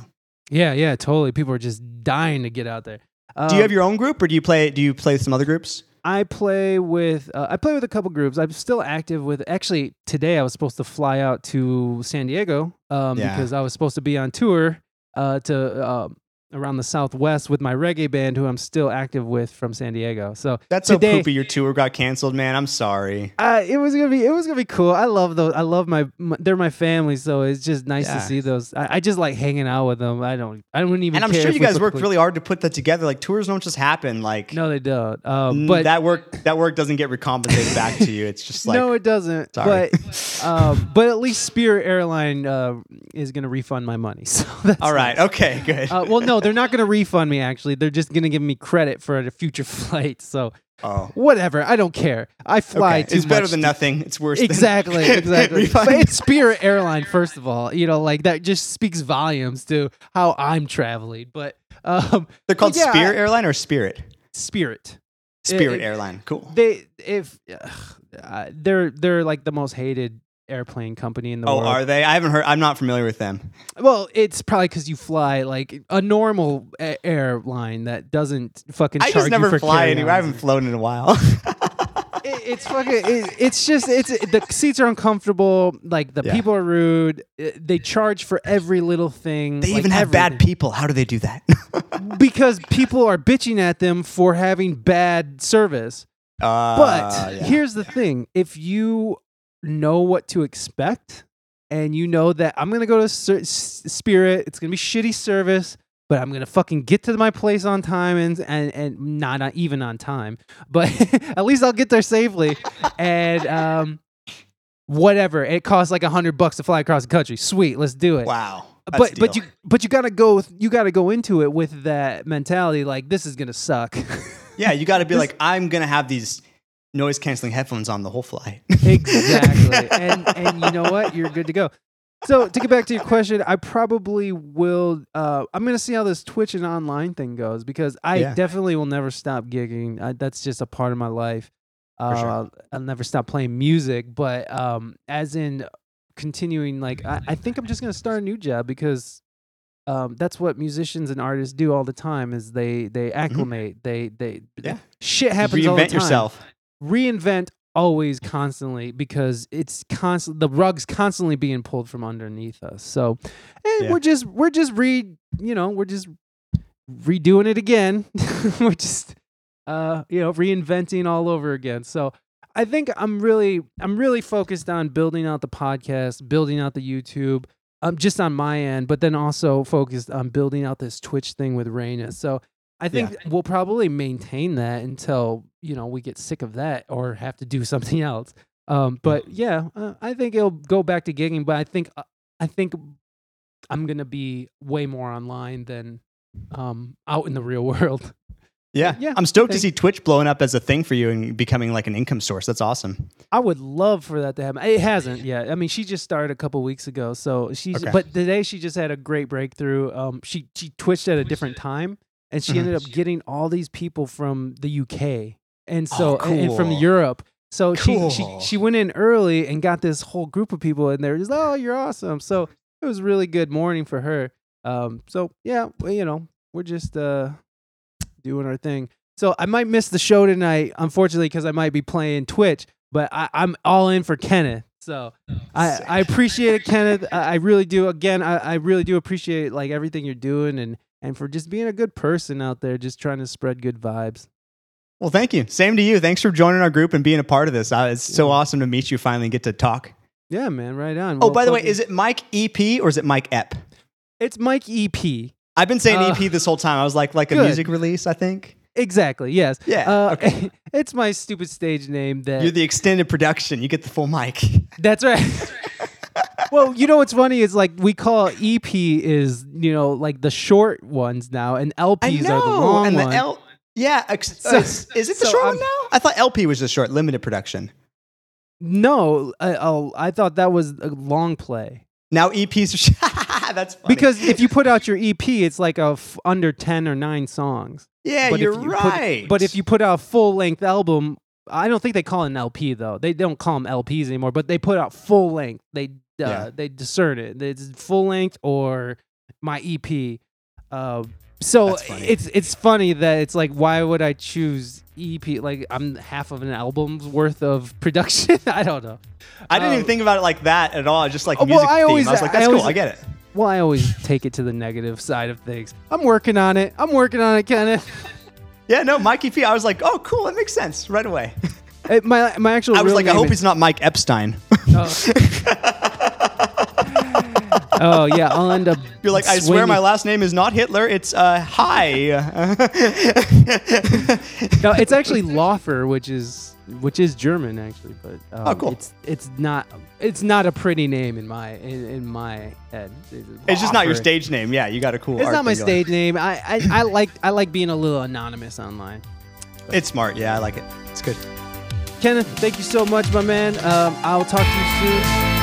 yeah, yeah, totally. People are just dying to get out there. Do you Um, have your own group, or do you play? Do you play with some other groups? I play with uh, I play with a couple groups. I'm still active with. Actually, today I was supposed to fly out to San Diego um, Yeah. because I was supposed to be on tour uh, to uh, around the Southwest with my reggae band, who I'm still active with from San Diego. So That's today, so poopy. Your tour got canceled, man. I'm sorry. Uh, it was gonna be it was gonna be cool. I love those. I love my, my they're my family, so it's just nice Yeah. to see those. I, I just like hanging out with them. I don't I don't even. And I'm care sure you guys worked really hard to put that together. Like tours don't just happen. Like No, they don't. Um, but that work that work doesn't get recompensated back to you. It's just [LAUGHS] like no, it doesn't. Sorry. But [LAUGHS] um, but at least Spirit Airline uh, is gonna refund my money. [LAUGHS] So that's all right, nice. okay, good. Uh, well, no, they're not gonna refund me. Actually, they're just gonna give me credit for a future [LAUGHS] flight. So oh, whatever. I don't care. I fly okay. too It's better much than to- nothing. It's worse. than- Exactly, [LAUGHS] exactly. it's Spirit Airline, first of all. You know, like that just speaks volumes to how I'm traveling. But um, They're called yeah, Spirit I- Airline or Spirit. Spirit, Spirit it- Airline. Cool. they if uh, they're they're like the most hated airplane company in the world. Oh, world. are they? I haven't heard. I'm not familiar with them. well, it's probably because you fly like a normal a- airline that doesn't fucking. I charge just you never for fly anywhere. I haven't flown in a while. [LAUGHS] it, it's fucking it, it's just it's the seats are uncomfortable like the Yeah. people are rude uh, they charge for every little thing they like even have bad people. How do they do that? [LAUGHS] because people are bitching at them for having bad service Uh, but yeah. here's the thing if you know what to expect and you know that i'm gonna go to Sir- S- spirit it's gonna be shitty service but i'm gonna fucking get to my place on time and and, and not on- even on time but [LAUGHS] at least i'll get there safely and um whatever. It costs like a hundred bucks to fly across the country. Sweet, let's do it. Wow. But but you but you gotta go you gotta go into it with that mentality like this is gonna suck. [LAUGHS] yeah, you got to be like, I'm gonna have these noise canceling headphones on the whole flight. [LAUGHS] exactly. and and you know what? You're good to go. So to get back to your question, I probably will. Uh, I'm gonna see how this Twitch and online thing goes because I Yeah. definitely will never stop gigging. I, that's just a part of my life. Uh, sure. I'll never stop playing music, but um, as in continuing, like I, I think I'm just gonna start a new job because um, that's what musicians and artists do all the time. Is they they acclimate. They they Mm-hmm. Yeah. shit happens all the time yourself. Reinvent always constantly because it's constant the rug's constantly being pulled from underneath us so and Yeah. we're just we're just re you know we're just redoing it again [LAUGHS] we're just uh you know reinventing all over again so i think i'm really i'm really focused on building out the podcast building out the youtube um just on my end but then also focused on building out this twitch thing with Reina. so I think we'll probably maintain that until you know we get sick of that or have to do [LAUGHS] something else. Um, but yeah, uh, I think it'll go back to gigging. But I think uh, I think I'm gonna be way more online than um, out in the real [LAUGHS] world. Yeah. Yeah, I'm stoked to see Twitch blowing up as a thing for you and becoming like an income source. That's awesome. I would love for that to happen. It hasn't [LAUGHS] yet. I mean, she just started a couple weeks ago, so she's. Okay. But today she just had a great breakthrough. Um, she she twitched at a different time, and she Mhm. ended up getting all these people from the UK and so Oh, and- and from. Europe. So she, she she went in early and got this whole group of people, and they're just oh you're awesome. So it was a really good morning for her. Um, so yeah, well, you know we're just uh doing our thing. So I might miss the show tonight, unfortunately, because I might be playing Twitch. But I, I'm all in for Kenneth. So I, I appreciate it, Kenneth. I, I really do. Again, I, I really do appreciate like everything you're doing and and for just being a good person out there, just trying to spread good vibes. Well, thank you. Same to you. Thanks for joining our group and being a part of this. Uh, it's so awesome to meet you finally and get to talk. Yeah, man. Right on. Oh, Well, by the way, is it Mike EP or is it Mike Ep? It's Mike EP. I've been saying Uh, EP this whole time. I was like, like a music release, I think. Exactly. Yes. Yeah, Uh, okay. [LAUGHS] it's my stupid stage name. That You're the extended production. You get the full mic. That's right. [LAUGHS] well, you know what's funny is like we call EP is you know like the short ones now, and LPs know. are the long and the ones. L. Yeah. Ex- [LAUGHS] So- uh, is, it the so short I'm- one now? I thought LP was the short, limited production. no, I, oh, I thought that was a long play Now EPs are. sh- [LAUGHS] That's funny. because if you put out your EP, it's like a f- under ten or nine songs. Yeah, but you're if you put- right. but if you put out a full length album, I don't think they call it an LP though. They don't call them LPs anymore. But they put out full length. They uh, Yeah. they discern it. It's full length or my EP. Uh, so funny. it's it's funny that it's like why would I choose EP? Like I'm half of an album's worth of production. [LAUGHS] I don't know. I didn't um, even think about it like that at all. Just like well, music I theme. always- I was like, I that's always- cool. I get it. Well, I always take it to the negative side of things. I'm working on it. I'm working on it, Kenneth. [LAUGHS] Yeah, no, Mike EP. I was like, oh, cool. That makes sense right away. Uh, my my actual. I was like, I hope is- he's not Mike Epstein. Oh [LAUGHS] [LAUGHS] yeah, I'll end up. You're like, I swear my last name is not Hitler. It's uh, hi. No, it's actually Laufer, which is which is German actually, but um, Oh, cool. It's it's not it's not a pretty name in my in, in my head. it's just not your stage name. Yeah, you got a cool. It's not my thing going. stage name. I, I I like I like being a little anonymous online. It's smart. Yeah, I like it. It's good. Kenneth, thank you so much, my man. Um, I'll talk to you soon.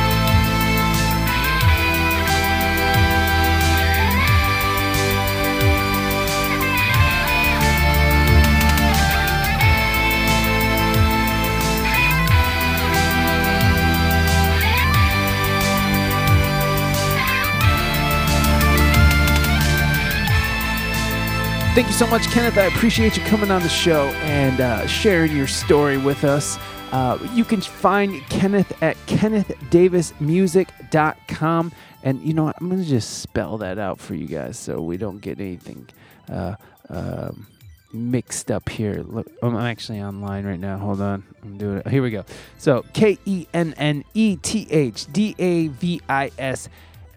Thank you so much, Kenneth. I appreciate you coming on the show and uh, sharing your story with us. Uh, you can find Kenneth at kennethdavismusic.com. And you know what? I'm going to just spell that out for you guys so we don't get anything uh, um, mixed up here. Look, I'm actually online right now. Hold on. I'm doing it. Here we go. So K E N N E T H D A V I S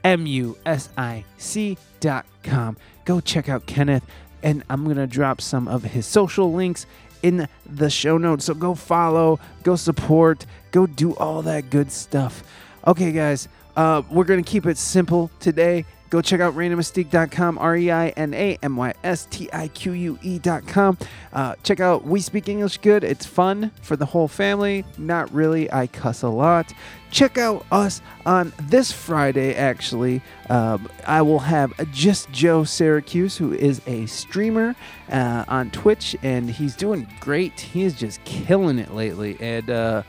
M U S I C dot com. Go check out Kenneth, and I'm gonna drop some of his social links in the show notes. So go follow, go support, go do all that good stuff. Okay, guys, uh, we're going to keep it simple today. Go check out reinaMystique.com, R E I N A M Y S T I Q U E.com. Uh, check out We Speak English Good. It's fun for the whole family. Not really, I cuss a lot. Check out us on this Friday, actually. Um, I will have Just Joe Syracuse, who is a streamer uh, on Twitch, and he's doing great. He is just killing it lately. And, uh,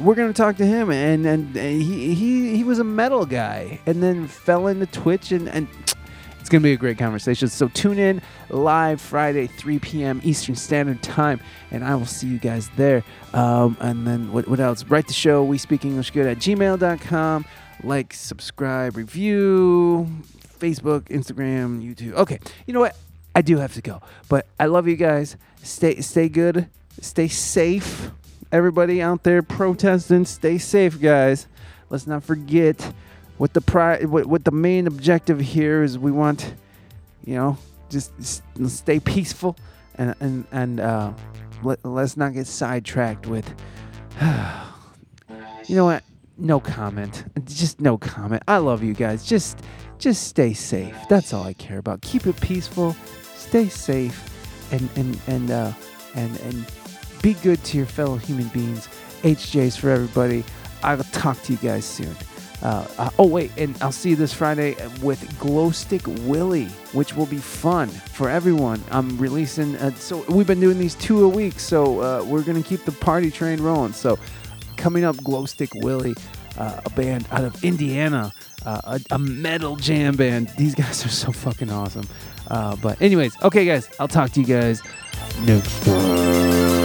we're gonna talk to him, and and he he he was a metal guy, and then fell into Twitch, and and [TSK] it's gonna be a great conversation. So tune in live Friday, 3 p.m. Eastern Standard Time, and I will see you guys there. Um, and then what what else? Write the show. We speak English good at gmail.com. Like, subscribe, review, Facebook, Instagram, YouTube. Okay, you know what? I do have to go, but I love you guys. Stay stay good. Stay safe everybody out there protesting, stay safe, guys. Let's not forget what the pri- what, what the main objective here is. We want, you know, just stay peaceful and and and uh, let, let's not get sidetracked with. [SIGHS] you know what? No comment. Just no comment. I love you guys. Just just stay safe. That's all I care about. Keep it peaceful. Stay safe, and and and uh, and and be good to your fellow human beings. HJs for everybody. I'll talk to you guys soon. Uh, uh, oh wait, and I'll see you this Friday with Glow Stick Willie, which will be fun for everyone. I'm releasing. Uh, so we've been doing these two a week, so uh, we're gonna keep the party train rolling. So coming up, Glow Stick Willie, uh, a band out of Indiana, uh, a, a metal jam band. These guys are so fucking awesome. But anyways, okay, guys, I'll talk to you guys next time.